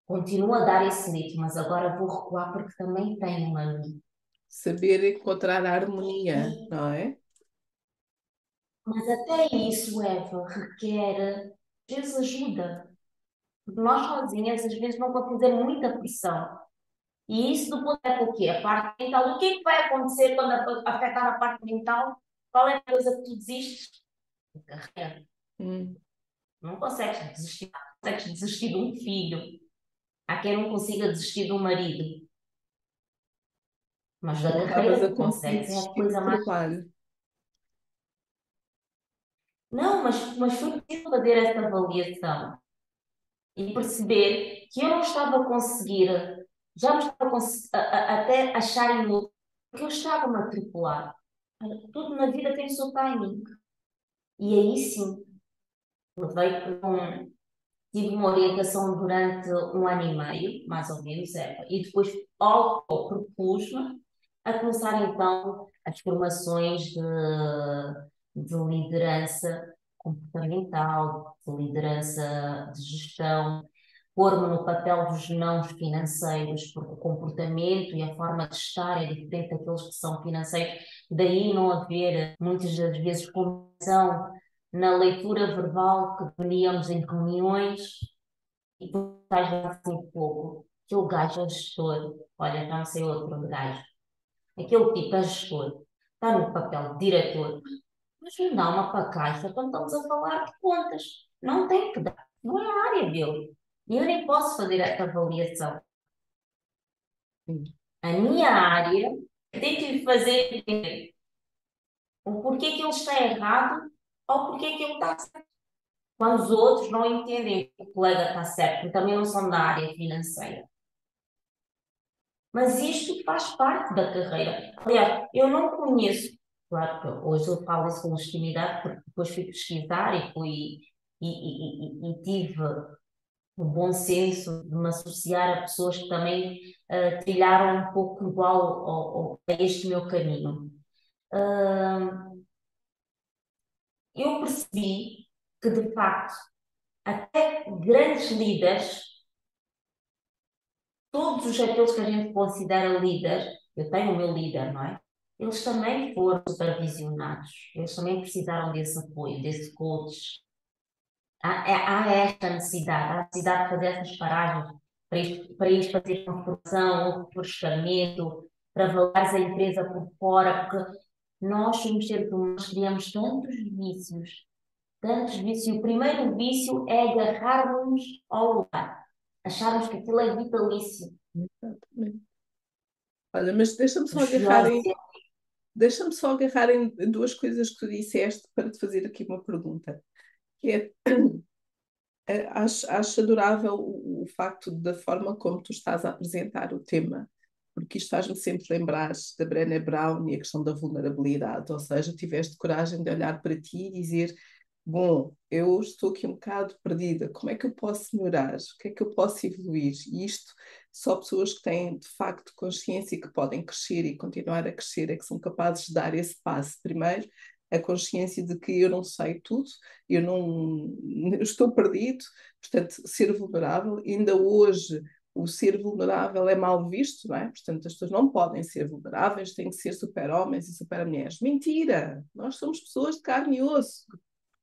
Continuo a dar esse litro, mas agora vou recuar porque também tenho uma mim. Saber encontrar a harmonia, Sim. não é? Mas até isso, Eva, requer, vezes, ajuda. Nós sozinhas, às vezes, não podemos fazer muita pressão. E isso do poder é o quê? A parte mental. O que é que vai acontecer quando afetar a parte mental? Qual é a coisa que tu desistes? A carreira. Hum. Não consegues desistir. Não consegues desistir de um filho. Há quem não consiga desistir de um marido. Mas da carreira consegue. É a coisa mais. Trabalho. Não, mas, mas foi preciso fazer essa avaliação e perceber que eu não estava a conseguir, já me estava a, a, até achar inútil, porque eu estava a atripular. Tudo na vida tem o seu timing. E aí sim, levei com, tive uma orientação durante um ano e meio, mais ou menos, é, e depois propus-me a começar então as formações de de liderança comportamental, de liderança de gestão, pôr-me no papel dos não financeiros, porque o comportamento e a forma de estar é diferente daqueles que são financeiros, daí não haver muitas das vezes comunicação na leitura verbal que veníamos em reuniões e tu estás assim pouco. Aquele gajo é gestor, olha, não sei outro gajo. Aquele tipo é gestor, está no papel de diretor, mas não dá uma para caixa quando estamos a falar de contas. Não tem que dar. Não é a área dele. E eu nem posso fazer esta avaliação. A minha área tem que lhe fazer entender o porquê que ele está errado ou porquê que ele está certo. Quando os outros não entendem que o colega está certo, porque também não são da área financeira. Mas isto faz parte da carreira. Aliás, eu não conheço Claro que hoje eu falo isso com legitimidade porque depois fui pesquisar e fui e, e, e, tive o bom senso de me associar a pessoas que também uh, trilharam um pouco igual ao, ao, a este meu caminho. Uh, eu percebi que, de facto, até grandes líderes, todos os aqueles que a gente considera líderes, eu tenho o meu líder, não é? eles também foram supervisionados, eles também precisaram desse apoio, desse coach. Há, é, há esta necessidade, há a necessidade de fazer essas paragens para ir, para ir fazer formação ou refrescamento, para avaliar a empresa por fora, porque nós somos seres humanos, criamos tantos vícios, tantos vícios. O primeiro vício é agarrarmos ao lugar, acharmos que aquilo é vitalício. Exatamente. Olha, mas deixa-me só agarrar em, Deixa-me só agarrar em duas coisas que tu disseste para te fazer aqui uma pergunta. Que é, eh, acho, acho adorável o, o, facto da forma como tu estás a apresentar o tema, porque isto faz-me sempre lembrar da Brené Brown e a questão da vulnerabilidade, ou seja, tiveste coragem de olhar para ti e dizer bom, eu estou aqui um bocado perdida, como é que eu posso melhorar? O que é que eu posso evoluir? E isto, só pessoas que têm de facto consciência e que podem crescer e continuar a crescer é que são capazes de dar esse passo. Primeiro, a consciência de que eu não sei tudo, eu não eu estou perdido, portanto, ser vulnerável, ainda hoje o ser vulnerável é mal visto, não é? Portanto, as pessoas não podem ser vulneráveis, têm que ser super-homens e super-mulheres. Mentira! Nós somos pessoas de carne e osso,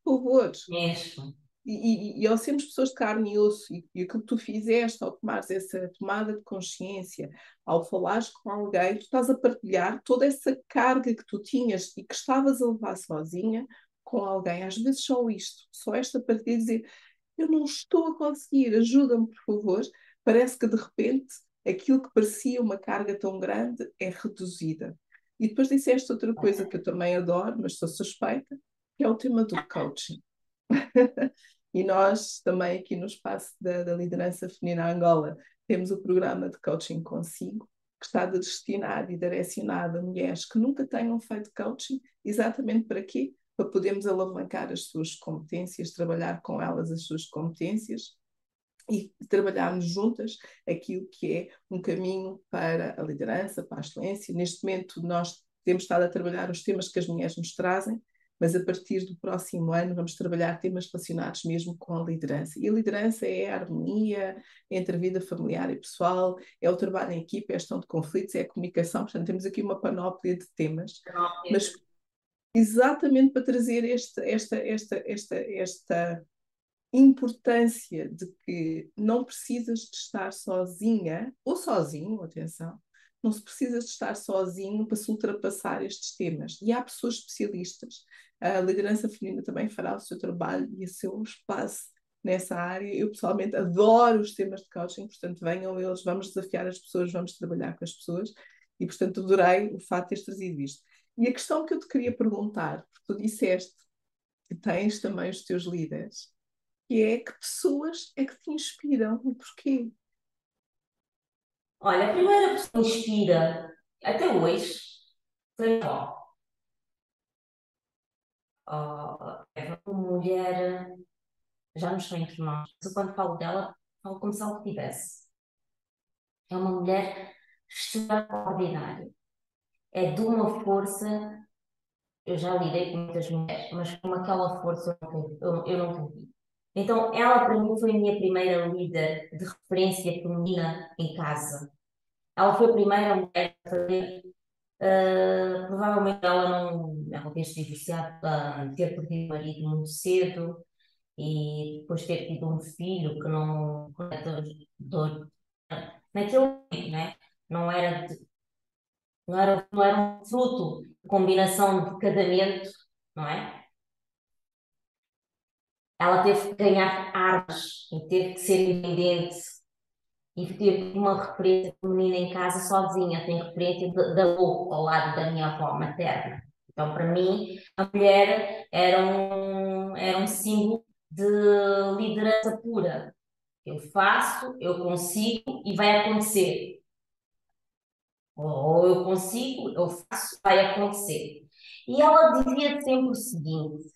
por favor. Mesmo. E, e, e ao sermos pessoas de carne e osso, e, e aquilo que tu fizeste ao tomares essa tomada de consciência, ao falares com alguém, tu estás a partilhar toda essa carga que tu tinhas e que estavas a levar sozinha com alguém, às vezes só isto, só esta partida, dizer eu não estou a conseguir, ajuda-me, por favor. Parece que de repente aquilo que parecia uma carga tão grande é reduzida. E depois disseste outra coisa que eu também adoro, mas sou suspeita, que é o tema do coaching. e nós também aqui no espaço da, da liderança feminina Angola temos o programa de coaching consigo, que está destinado e direcionado a mulheres que nunca tenham feito coaching, exatamente para quê? Para podermos alavancar as suas competências, trabalhar com elas as suas competências e trabalharmos juntas aquilo que é um caminho para a liderança, para a excelência. Neste momento, nós temos estado a trabalhar os temas que as mulheres nos trazem, mas a partir do próximo ano vamos trabalhar temas relacionados mesmo com a liderança. E a liderança é a harmonia entre a vida familiar e pessoal, é o trabalho em equipe, é a gestão de conflitos, é a comunicação. Portanto, temos aqui uma panóplia de temas. Mas exatamente para trazer esta, esta, esta, esta, esta importância de que não precisas de estar sozinha, ou sozinho, atenção, não se precisa de estar sozinho para se ultrapassar estes temas. E há pessoas especialistas. A liderança feminina também fará o seu trabalho e o seu espaço nessa área. Eu pessoalmente adoro os temas de coaching, portanto, venham eles, vamos desafiar as pessoas, vamos trabalhar com as pessoas. E, portanto, adorei o fato de teres trazido isto. E a questão que eu te queria perguntar, porque tu disseste que tens também os teus líderes, que é que pessoas é que te inspiram e porquê? Olha, a primeira pessoa que me inspira até hoje foi a. Oh, é uma mulher, já não estou entre nós, mas quando falo dela, falo como se ela tivesse. É uma mulher extraordinária. É de uma força. Eu já lidei com muitas mulheres, mas com aquela força eu nunca vi. Então, ela para mim foi a minha primeira líder de referência feminina em casa. Ela foi a primeira mulher a fazer. Uh, provavelmente ela não. Ela ter se divorciado, ter perdido o marido muito cedo e depois ter tido um filho que não. Do, naquele momento, né? não era de, não era, não era um fruto de combinação de casamento, não é? ela teve que ganhar armas e teve que ser independente e teve uma referência feminina em casa sozinha, tem referência da avó ao lado da minha avó materna. Então, para mim, a mulher era um, era um símbolo de liderança pura. Eu faço, eu consigo e vai acontecer. Ou eu consigo, eu faço, vai acontecer. E ela dizia sempre o seguinte: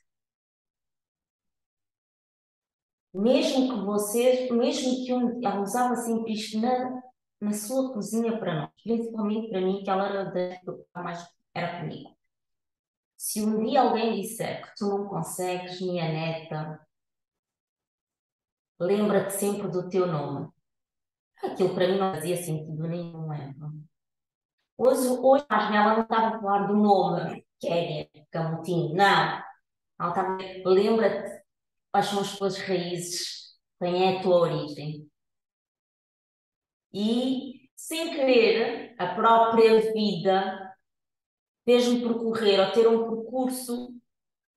mesmo que vocês, mesmo que um, ela usava sempre isto na, na sua cozinha para nós, principalmente para mim, que ela era da mais era comigo. Se um dia alguém disser que tu não consegues, minha neta, lembra-te sempre do teu nome. Aquilo para mim não fazia sentido nenhum, é? Hoje, hoje ela não estava a falar do nome, Kéria, Camutim, não. Ela estava a lembra-te quais são as tuas raízes, quem é a tua origem. E, sem querer, a própria vida fez-me percorrer ou ter um percurso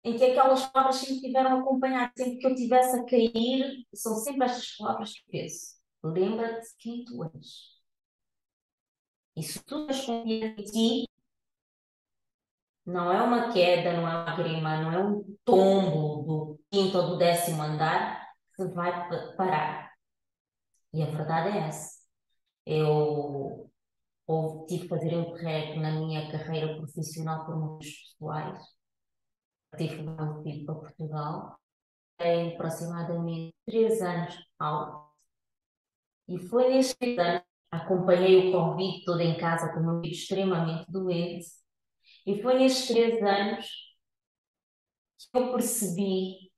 em que aquelas palavras sempre tiveram a acompanhar, sempre que eu tivesse a cair, são sempre estas palavras que penso. Lembra-te quem tu és. E se tu confiança em ti, não é uma queda, não é uma grima, não é um tombo do quinto ou do décimo andar que vai parar. E a verdade é essa. Eu ou tive que fazer um correto na minha carreira profissional por motivos pessoais. Tive um filho para Portugal. Tem aproximadamente três anos alto. E foi nestes anos acompanhei o convite todo em casa com um filho extremamente doente e foi nestes três anos que eu percebi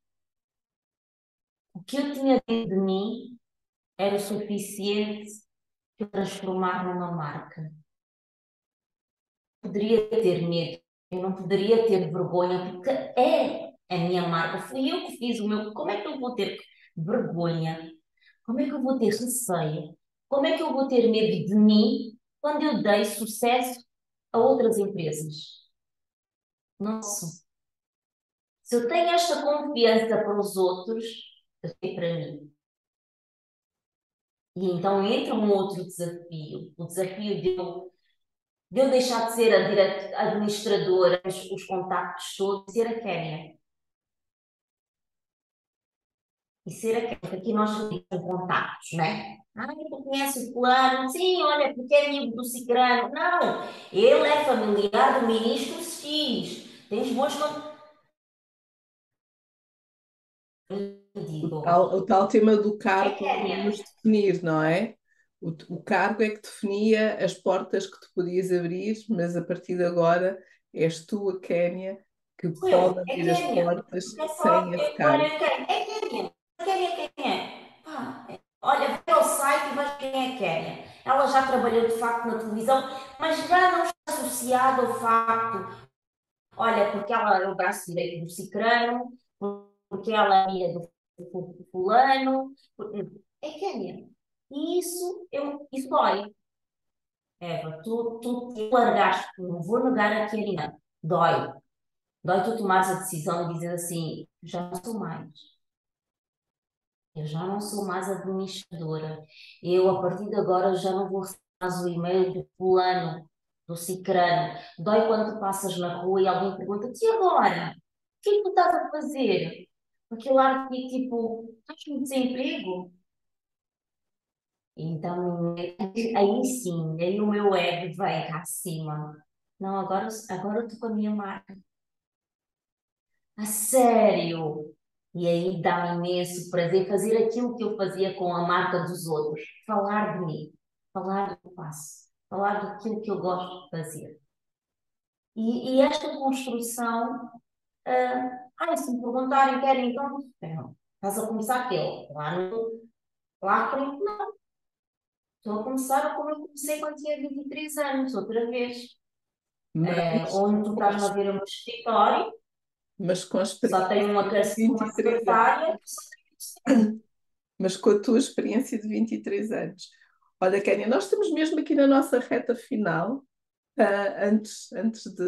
o que eu tinha dentro de mim era o suficiente para transformar numa marca. Poderia ter medo, eu não poderia ter vergonha, porque é a minha marca, fui eu que fiz o meu. Como é que eu vou ter vergonha? Como é que eu vou ter receio? Como é que eu vou ter medo de mim quando eu dei sucesso a outras empresas? Nossa, Se eu tenho esta confiança para os outros, eu tenho para mim. E então entra um outro desafio, o desafio de eu, de eu deixar de ser a administradora, os, os contactos todos, ser a Kénia. E ser a Kénia, aqui nós temos contactos, não é? Ah, tu conhece o plano? Sim, olha, porque é amigo do Cicrano. Não, ele é familiar do ministro X. Tens contas. O tal, o tal tema do cargo é nos definir, não é? O, o cargo é que definia as portas que tu podias abrir, mas a partir de agora és tu, a Kénia, que pode é abrir é as portas é sem esse cargo. É Kénia. Kénia quem é? Pá, olha, vê o site e veja quem é Kénia. Ela já trabalhou de facto na televisão, mas já não está associada ao facto, olha, porque ela é o braço direito do Cicrano, porque ela é do fulano. É Kénia. E isso, eu, isso dói. Eva, tu, tu te largaste, não vou negar a Kénia. Dói. Dói tu tomares a decisão de dizer assim, já não sou mais. Eu já não sou mais administradora. Eu, a partir de agora, já não vou receber mais o e-mail do fulano, do cicrano. Dói quando passas na rua e alguém pergunta-te, e agora? O que é que tu estás a fazer? Aquilo lá que tipo, estás com desemprego? Então, aí sim, aí o meu ego vai cá acima. Não, agora, agora eu estou com a minha marca. A sério! E aí dá-me imenso prazer fazer aquilo que eu fazia com a marca dos outros. Falar de mim, falar do faço, falar daquilo que eu gosto de fazer. E, e esta construção, uh, ah, se me perguntarem, querem então, não, estás a começar aquele, lá no, lá frente, não. Estou a começar como eu comecei quando tinha 23 anos, outra vez. Mas, é, onde tu estás a ver o meu escritório, mas com a. Só tenho uma, uma secretária. Mas com a tua experiência de 23 anos. Olha, Kénia, nós estamos mesmo aqui na nossa reta final. Uh, antes, antes de.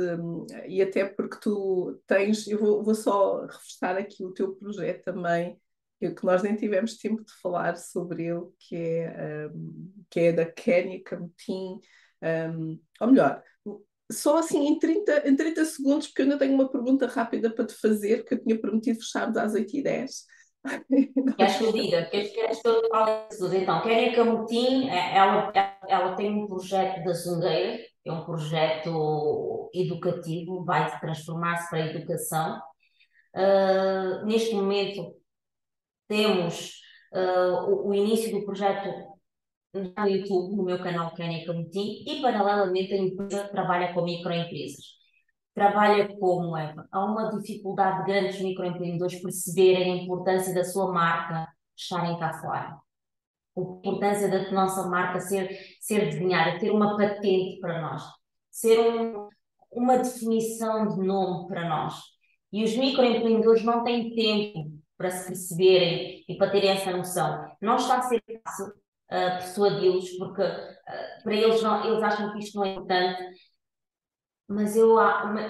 E até porque tu tens. Eu vou, vou só reforçar aqui o teu projeto também, que nós nem tivemos tempo de falar sobre ele, que é, um, que é da Kénia Camutim. Um, ou melhor, só assim em 30, em 30 segundos, porque eu ainda tenho uma pergunta rápida para te fazer, que eu tinha prometido fecharmos às 8h10. Queres que eu diga? Queres, queres que eu fale tudo? Então, Kéria Camutim, é, ela, ela tem um projeto da Zungueira, é um projeto educativo, vai transformar-se para a educação. Uh, neste momento, temos uh, o, o, início do projeto no YouTube, no meu canal Kenia Camutim, e paralelamente a empresa trabalha com microempresas. Trabalha como, Eva? Há uma dificuldade de grandes microempreendedores perceberem a importância da sua marca estarem cá fora. A importância da nossa marca ser, ser desenhada, ter uma patente para nós, ser um, uma definição de nome para nós. E os microempreendedores não têm tempo para se perceberem e para terem essa noção. Não está a ser fácil uh, persuadi-los, porque uh, para eles, não, eles acham que isto não é importante. Mas eu,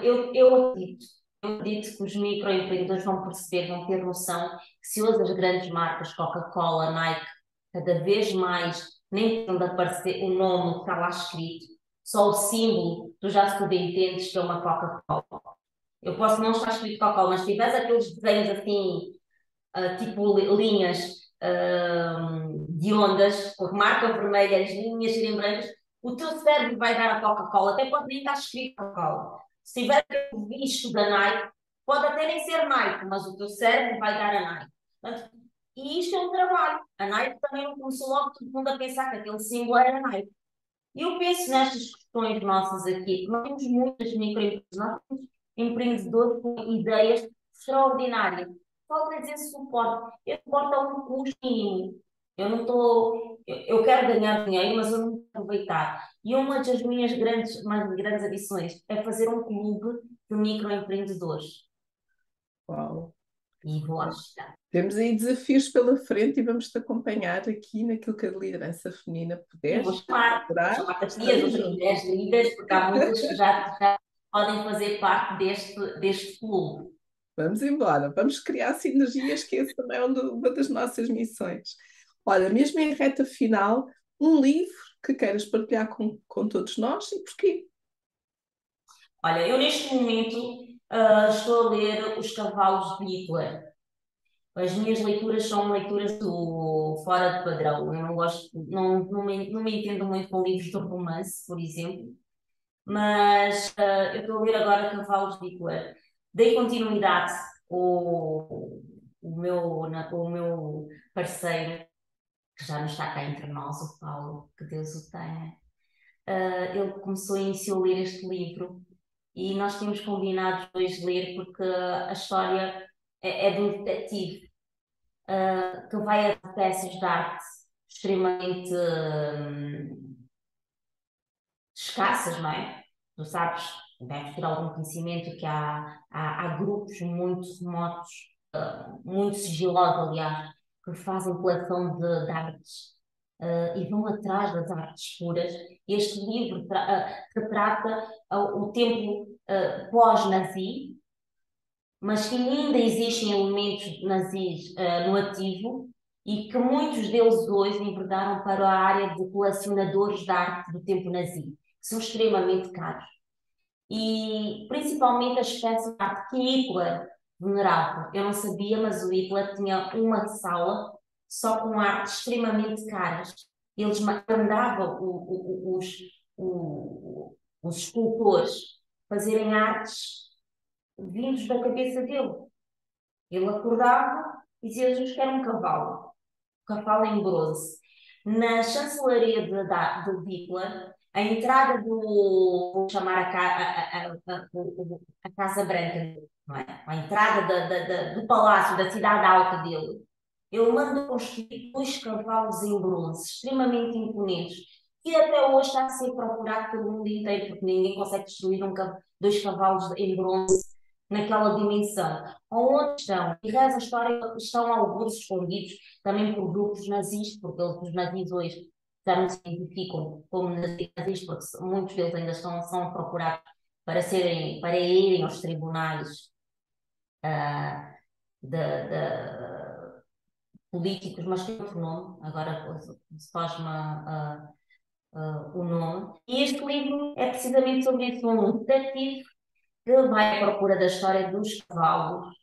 eu, eu acredito, eu acredito que os microempreendedores vão perceber, vão ter noção que se hoje as grandes marcas, Coca-Cola, Nike, cada vez mais nem precisam de aparecer o nome que está lá escrito, só o símbolo, tu já se entendes que é uma Coca-Cola. Eu posso não estar escrito Coca-Cola, mas se tiveres aqueles desenhos assim, uh, tipo linhas de ondas, com marca vermelha, as linhas serem brancas, o teu cérebro vai dar a Coca-Cola, até pode nem estar escrito Coca-Cola. Se tiver visto da Nike, pode até nem ser Nike, mas o teu cérebro vai dar a Nike. E isto é um trabalho. A Nike também não começou logo todo mundo a pensar que aquele símbolo era Nike. E eu penso nestas questões nossas aqui, nós temos muitas microempresas, nós temos empreendedores com ideias extraordinárias falta esse suporte. Esse suporte é um custo mínimo. Eu não estou. Eu, eu, quero ganhar dinheiro, mas eu não vou aproveitar. E uma das minhas grandes, mais grandes ambições é fazer um clube de microempreendedores. Uau! E vou chegar. Temos aí desafios pela frente e vamos te acompanhar aqui naquilo que a liderança feminina puder. Vou chamar, vou chamar as mulheres líderes, porque há muitas que já, já podem fazer parte deste, deste clube. Vamos embora, vamos criar sinergias, que esse também é uma das nossas missões. Olha, mesmo em reta final, um livro que queiras partilhar com, com todos nós e porquê? Olha, eu neste momento uh, estou a ler Os Cavalos de Hitler. As minhas leituras são leituras do fora de padrão. Eu não gosto, não, não, me, não me entendo muito com livros de romance, por exemplo, mas uh, eu estou a ler agora Cavalos de Hitler. Dei continuidade o, o, meu, na, o meu parceiro, que já não está cá entre nós, o Paulo, que Deus o tenha. Uh, ele começou a iniciar a ler este livro e nós tínhamos combinado depois ler porque a história é, é de um detetive uh, que vai a peças de arte extremamente hum, escassas, não é? Tu sabes, deves ter algum conhecimento que há, há, há grupos muito remotos, uh, muito sigilosos, aliás, que fazem coleção de, de artes uh, e vão atrás das artes puras. Este livro tra retrata o tempo pós-nazi, mas que ainda existem elementos nazis uh, no ativo e que muitos deles hoje enverdaram para a área de colecionadores de arte do tempo nazi, que são extremamente caros. E principalmente as peças de arte que Hitler venerava. Eu não sabia, mas o Hitler tinha uma sala só com artes extremamente caras. Eles mandavam os, os, os escultores fazerem artes vindos da cabeça dele. Ele acordava e dizia: Jesus quer um cavalo, um cavalo em bronze. Na chancelaria de, de Hitler, a entrada do. Vou chamar a, a, a, a Casa Branca, é? a entrada da, da, da, do palácio, da cidade alta dele, ele mandou construir dois cavalos em bronze, extremamente imponentes, que até hoje está a ser procurado pelo mundo inteiro, porque ninguém consegue destruir um, dois cavalos em bronze naquela dimensão. Onde estão? E reza a história, estão alguns escondidos também por grupos nazis, porque os nazis hoje já não se identificam como nazis, porque muitos deles ainda estão, são procurados para, serem, para irem aos tribunais uh, de, de, políticos, mas tem outro nome, agora se faz-me uh, uh, o nome. E este livro é precisamente sobre isso, um detetive que vai à procura da história dos cavalos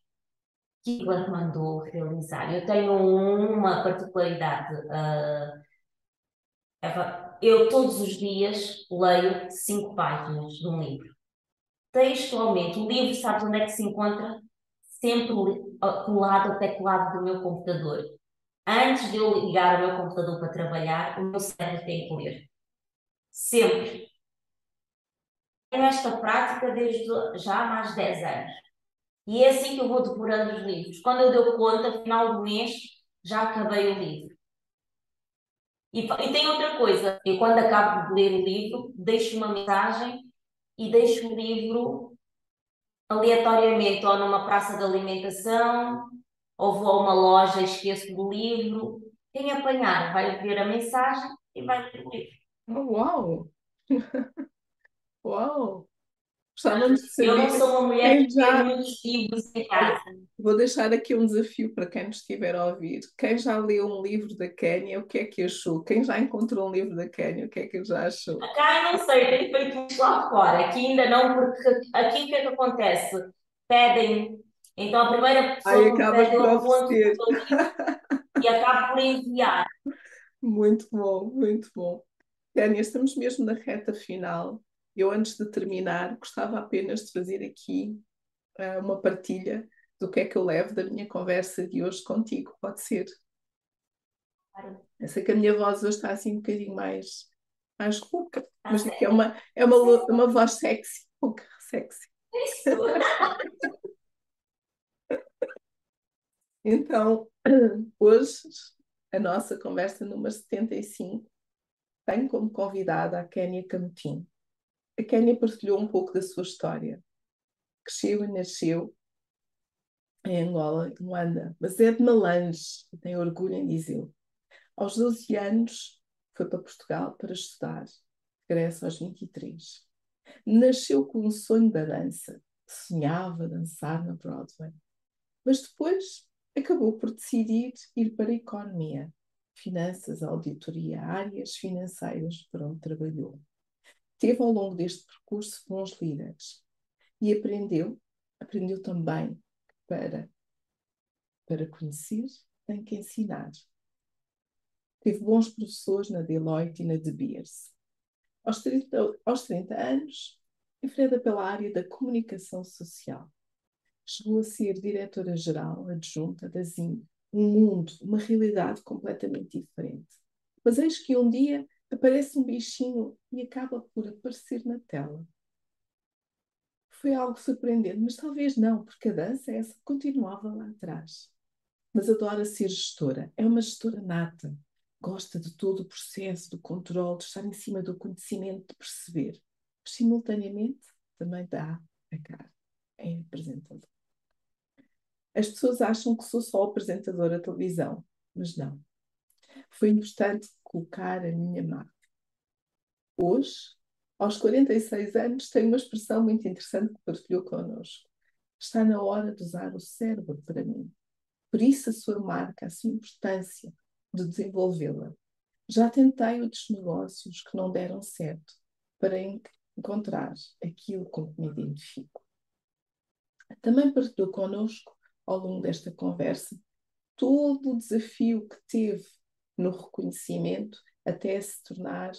que ele mandou realizar. Eu tenho uma particularidade. Uh, eu todos os dias leio cinco páginas de um livro. Textualmente, o livro, sabes onde é que se encontra? Sempre colado ao teclado do meu computador. Antes de eu ligar o meu computador para trabalhar, o meu cérebro tem que ler. Sempre tenho esta prática desde já há mais de 10 anos. E é assim que eu vou devorando os livros. Quando eu dou conta, final do mês, já acabei o livro. E, e tem outra coisa, eu quando acabo de ler o livro, deixo uma mensagem e deixo o livro aleatoriamente, ou numa praça de alimentação, ou vou a uma loja e esqueço do livro. Quem apanhar vai ver a mensagem e vai ler o livro. Oh, uau! Uau! Gostávamos de saber. Eu não sou uma mulher que já... tem muitos livros em casa. Vou deixar aqui um desafio para quem nos estiver a ouvir. Quem já leu um livro da Quénia, o que é que achou? Quem já encontrou um livro da Quénia, o que é que já achou? Cá eu não sei, tem feito isso lá fora. Aqui ainda não, porque aqui o que é que acontece? Pedem. Então a primeira pessoa Ai, que pede o ponto e acaba por enviar. Muito bom, muito bom. Quénia, estamos mesmo na reta final eu, antes de terminar, gostava apenas de fazer aqui uh, uma partilha do que é que eu levo da minha conversa de hoje contigo. Pode ser? Claro. Eu sei que a minha voz hoje está assim um bocadinho mais, mais rouca, ah, mas é uma, é uma, uma voz sexy, rouca, sexy. Isso! então, hoje, a nossa conversa número 75 tem como convidada a Kénia Camutim. A Kénia partilhou um pouco da sua história. Cresceu e nasceu em Angola, em Luanda, mas é de Malange e tem orgulho em dizê-lo. Aos 12 anos foi para Portugal para estudar, regressa aos 23. Nasceu com um sonho da dança, sonhava dançar na Broadway. Mas depois acabou por decidir ir para a economia, finanças, auditoria, áreas financeiras para onde trabalhou. Teve ao longo deste percurso bons líderes e aprendeu, aprendeu também para, para conhecer tem que ensinar. Teve bons professores na Deloitte e na De Beers. Aos 30, aos 30 anos, envereda pela área da comunicação social. Chegou a ser diretora-geral adjunta da ZIM, um mundo, uma realidade completamente diferente. Mas eis que um dia aparece um bichinho e acaba por aparecer na tela. Foi algo surpreendente, mas talvez não, porque a dança essa continuava lá atrás. Mas adora ser gestora, é uma gestora nata, gosta de todo o processo, do controle, de estar em cima do conhecimento, de perceber. Simultaneamente, também dá a cara. É apresentador. As pessoas acham que sou só apresentadora de televisão, mas não. Foi importante colocar a minha marca. Hoje, aos 46 anos, tenho uma expressão muito interessante que partilhou connosco. Está na hora de usar o cérebro para mim. Por isso, a sua marca, a sua importância, de desenvolvê-la. Já tentei outros negócios que não deram certo para encontrar aquilo com que me identifico. Também partilhou connosco, ao longo desta conversa, todo o desafio que teve no reconhecimento até se tornar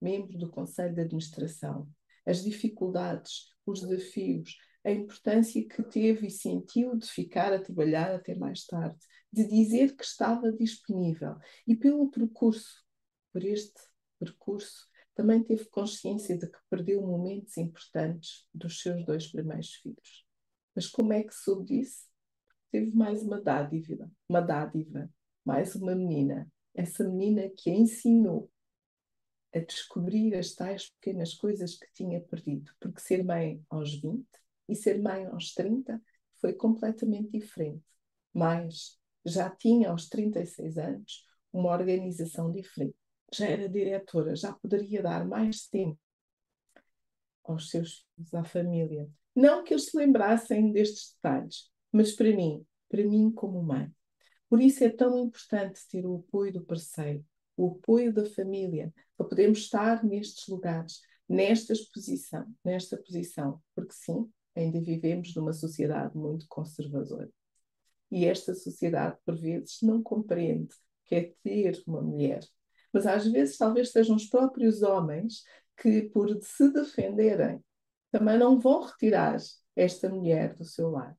membro do Conselho de Administração, as dificuldades, os desafios, a importância que teve e sentiu de ficar a trabalhar até mais tarde, de dizer que estava disponível. E pelo percurso, por este percurso, também teve consciência de que perdeu momentos importantes dos seus dois primeiros filhos. Mas como é que soube disso? Teve mais uma dádiva, uma dádiva, mais uma menina. Essa menina que a ensinou a descobrir as tais pequenas coisas que tinha perdido. Porque ser mãe aos 20 e ser mãe aos 30 foi completamente diferente. Mas já tinha aos 36 anos uma organização diferente. Já era diretora, já poderia dar mais tempo aos seus filhos, à família. Não que eles se lembrassem destes detalhes, mas para mim, para mim como mãe. Por isso é tão importante ter o apoio do parceiro, o apoio da família, para podermos estar nestes lugares, nesta posição, nesta posição, porque sim, ainda vivemos numa sociedade muito conservadora. E esta sociedade, por vezes, não compreende que é ter uma mulher. Mas às vezes, talvez sejam os próprios homens que, por se defenderem, também não vão retirar esta mulher do seu lar.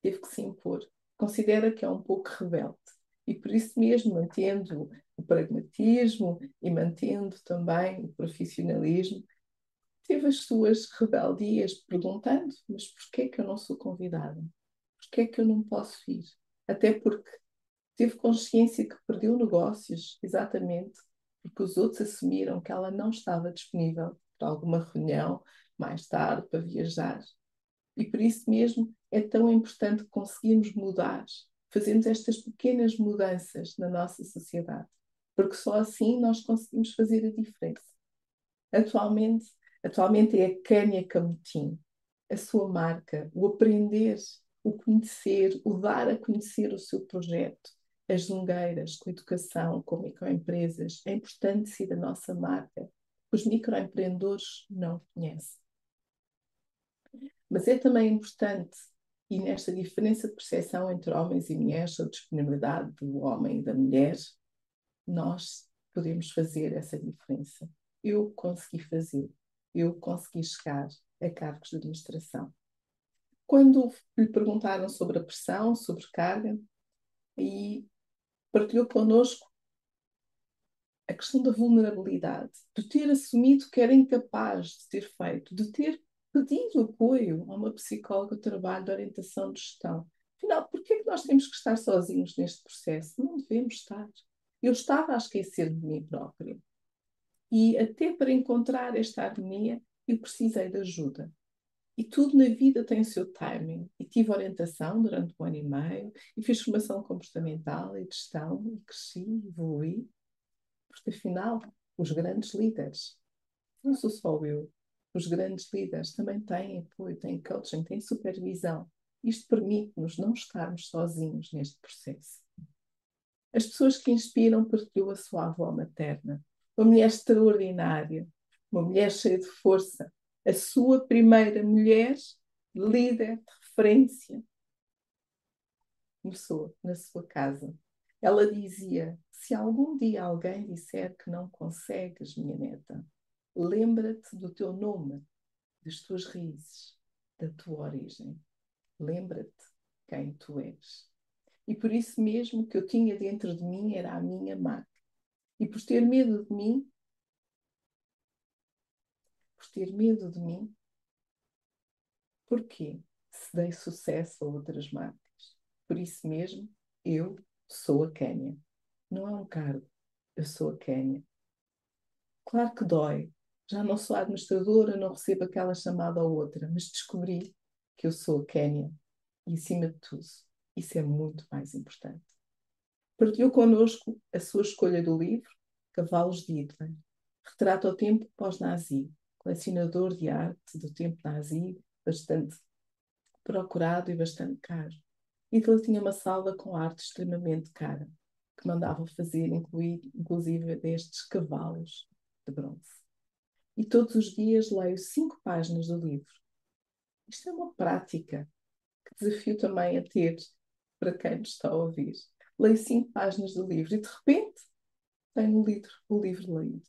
Teve que se impor. Considera que é um pouco rebelde. E por isso mesmo, mantendo o pragmatismo e mantendo também o profissionalismo, teve as suas rebeldias perguntando: mas porquê é que eu não sou convidada? Porquê é que eu não posso ir? Até porque teve consciência que perdeu negócios, exatamente porque os outros assumiram que ela não estava disponível para alguma reunião mais tarde para viajar. E por isso mesmo é tão importante conseguirmos mudar, fazermos estas pequenas mudanças na nossa sociedade, porque só assim nós conseguimos fazer a diferença. Atualmente, Atualmente é a Cânia Camutim, a sua marca, o aprender, o conhecer, o dar a conhecer o seu projeto, as zungueiras com educação, com microempresas, é importante ser a nossa marca. Os microempreendedores não conhecem. Mas é também importante, e nesta diferença de percepção entre homens e mulheres, a disponibilidade do homem e da mulher, nós podemos fazer essa diferença. Eu consegui fazer eu consegui chegar a cargos de administração. Quando lhe perguntaram sobre a pressão, sobre carga, e partilhou connosco a questão da vulnerabilidade, de ter assumido que era incapaz de ter feito, de ter pedido apoio a uma psicóloga de trabalho de orientação de gestão. Afinal, por que é que nós temos que estar sozinhos neste processo? Não devemos estar. Eu estava a esquecer de mim própria. E até para encontrar esta harmonia, eu precisei de ajuda. E tudo na vida tem o seu timing. E tive orientação durante um ano e meio, e fiz formação comportamental e gestão, e cresci, evolui. Porque afinal, os grandes líderes, não sou só eu, os grandes líderes também têm apoio, têm coaching, têm supervisão. Isto permite-nos não estarmos sozinhos neste processo. As pessoas que inspiram partilhou a sua avó materna, uma mulher extraordinária, uma mulher cheia de força, a sua primeira mulher líder de referência. Começou na sua casa. Ela dizia: Se algum dia alguém disser que não consegues, minha neta, lembra-te do teu nome, das tuas raízes, da tua origem. Lembra-te quem tu és. E por isso mesmo que eu tinha dentro de mim era a minha marca. E por ter medo de mim, por ter medo de mim, porquê? Se dei sucesso a outras marcas. Por isso mesmo, eu sou a Quênia. Não é um cargo, eu sou a Quênia. Claro que dói. Já não sou administradora, não recebo aquela chamada ou outra, mas descobri que eu sou a Quênia. E acima de tudo, isso é muito mais importante. Partilhou connosco a sua escolha do livro, Cavalos de Hitler. Retrata o tempo pós-nazi, colecionador de arte do tempo nazi, bastante procurado e bastante caro. Hitler tinha uma sala com arte extremamente cara, que mandava fazer, incluir, inclusive, destes cavalos de bronze. E todos os dias leio cinco páginas do livro. Isto é uma prática que desafio também a ter para quem nos está a ouvir. Leio cinco páginas do livro e de repente tenho o livro, o livro lido.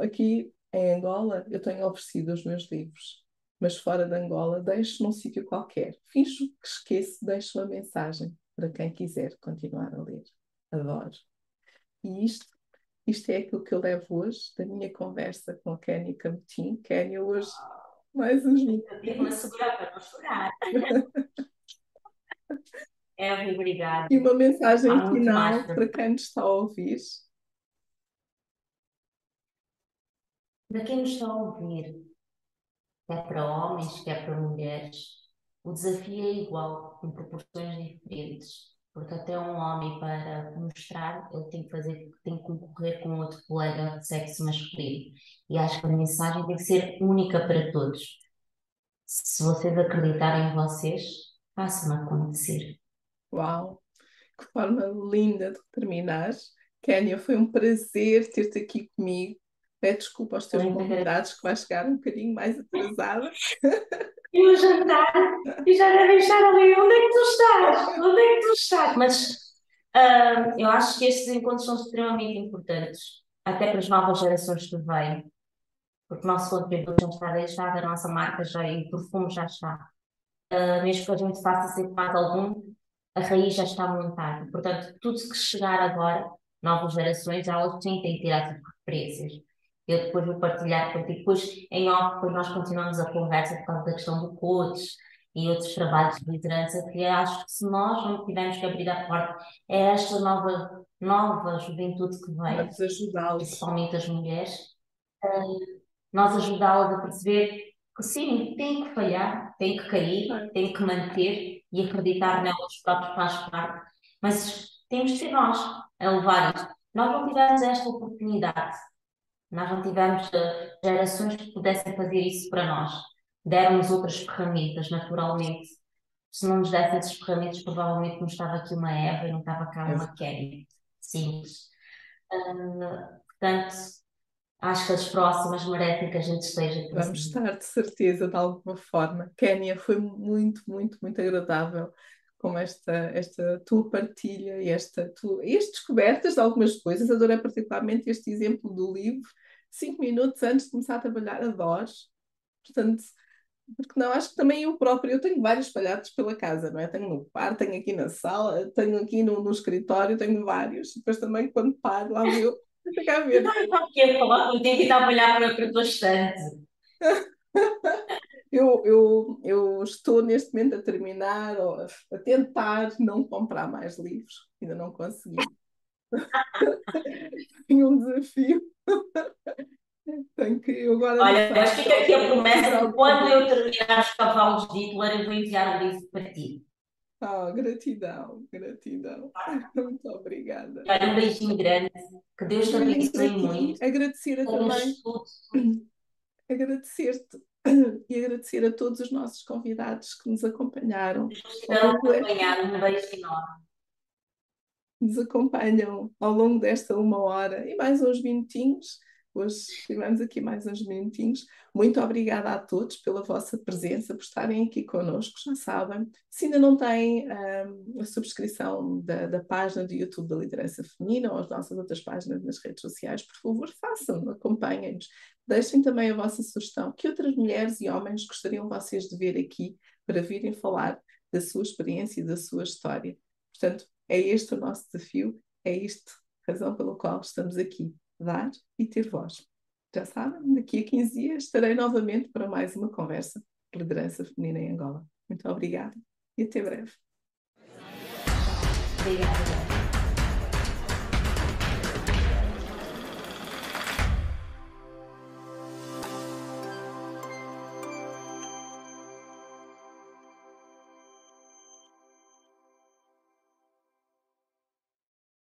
Aqui em Angola eu tenho oferecido os meus livros mas fora de Angola, deixo num sítio qualquer. Finjo que esqueço, deixo uma mensagem para quem quiser continuar a ler. Adoro. E isto, isto é aquilo que eu levo hoje da minha conversa com a Kénia Camutim. Kénia, hoje, mais uns minutos. Eu devo segurar para não chorar. é, obrigada. E uma mensagem final para quem nos está a ouvir. Para quem nos está a ouvir, quer para homens, quer para mulheres, o desafio é igual, em proporções diferentes. Porque até um homem, para mostrar, ele tem que fazer, tem que concorrer com outro colega de sexo masculino. E acho que a mensagem tem que ser única para todos. Se vocês acreditarem em vocês, façam acontecer. Uau! Que forma linda de terminar. Kénia, foi um prazer ter-te aqui comigo. Pede desculpa aos teus convidados que vai chegar um bocadinho mais atrasada. E o jantar, e já devem estar ali, onde é que tu estás? Onde é que tu estás? Mas uh, eu acho que estes encontros são extremamente importantes, até para as novas gerações que vêm, porque o nosso conteúdo já está deixado, a nossa marca já e o perfume já está. Uh, mesmo que a gente faça ser mais algum, a raiz já está montada. Portanto, tudo que chegar agora, novas gerações, elas têm que tirar tipo referências eu depois vou partilhar contigo. Depois, em off, depois nós continuamos a conversa por causa da questão do coach e outros trabalhos de liderança, que acho que se nós não tivermos que abrir a porta, é esta nova, nova juventude que vem, principalmente as mulheres, uh, nós ajudá-las a perceber que sim, tem que falhar, tem que cair, tem que manter e acreditar nelas próprias faz parte, mas temos de ser nós a levar isto. Nós não tivemos esta oportunidade nós não tivemos uh, gerações que pudessem fazer isso para nós. Deram-nos outras ferramentas, naturalmente. Se não nos dessem essas ferramentas, provavelmente não estava aqui uma Eva e não estava cá uma Kelly. Simples. Uh, portanto, acho que as próximas merecem que a gente esteja. Vamos estar, de certeza, de alguma forma. Kénia, foi muito, muito, muito agradável com esta, esta tua partilha e esta tua, e as descobertas de algumas coisas. Adorei particularmente este exemplo do livro, cinco minutos antes de começar a trabalhar, adoro. Portanto, porque não, acho que também eu próprio, eu tenho vários espalhados pela casa, não é? Tenho no quarto, tenho aqui na sala, tenho aqui no, no escritório, tenho vários. Depois também, quando paro, lá eu, fica a ver. Não, não quero falar contigo e estar a olhar para, para a tua estante. Eu, eu, eu estou neste momento a terminar, ou a, tentar não comprar mais livros, ainda não consegui. Tenho um desafio. Tenho que eu agora. Olha, fica aqui a promessa que quando eu terminar os cavalos de Hitler, eu vou enviar o livro para ti. Oh, gratidão, gratidão. Muito obrigada. Olha, um beijinho grande. Que Deus te abençoe muito. Agradecer a também agradecer-te e agradecer a todos os nossos convidados que nos acompanharam. Estiveram a acompanhar, um beijo enorme. Nos acompanham ao longo desta uma hora e mais uns minutinhos Hoje tivemos aqui mais uns minutinhos. Muito obrigada a todos pela vossa presença, por estarem aqui connosco. Já sabem, se ainda não têm um, a subscrição da, da, página do YouTube da Liderança Feminina ou as nossas outras páginas nas redes sociais, por favor, façam, acompanhem-nos. Deixem também a vossa sugestão. Que outras mulheres e homens gostariam vocês de ver aqui para virem falar da sua experiência e da sua história? Portanto, é este o nosso desafio, é isto a razão pela qual estamos aqui dar e ter voz. Já sabem, daqui a 15 dias estarei novamente para mais uma conversa de liderança feminina em Angola. Muito obrigada e até breve. Obrigada.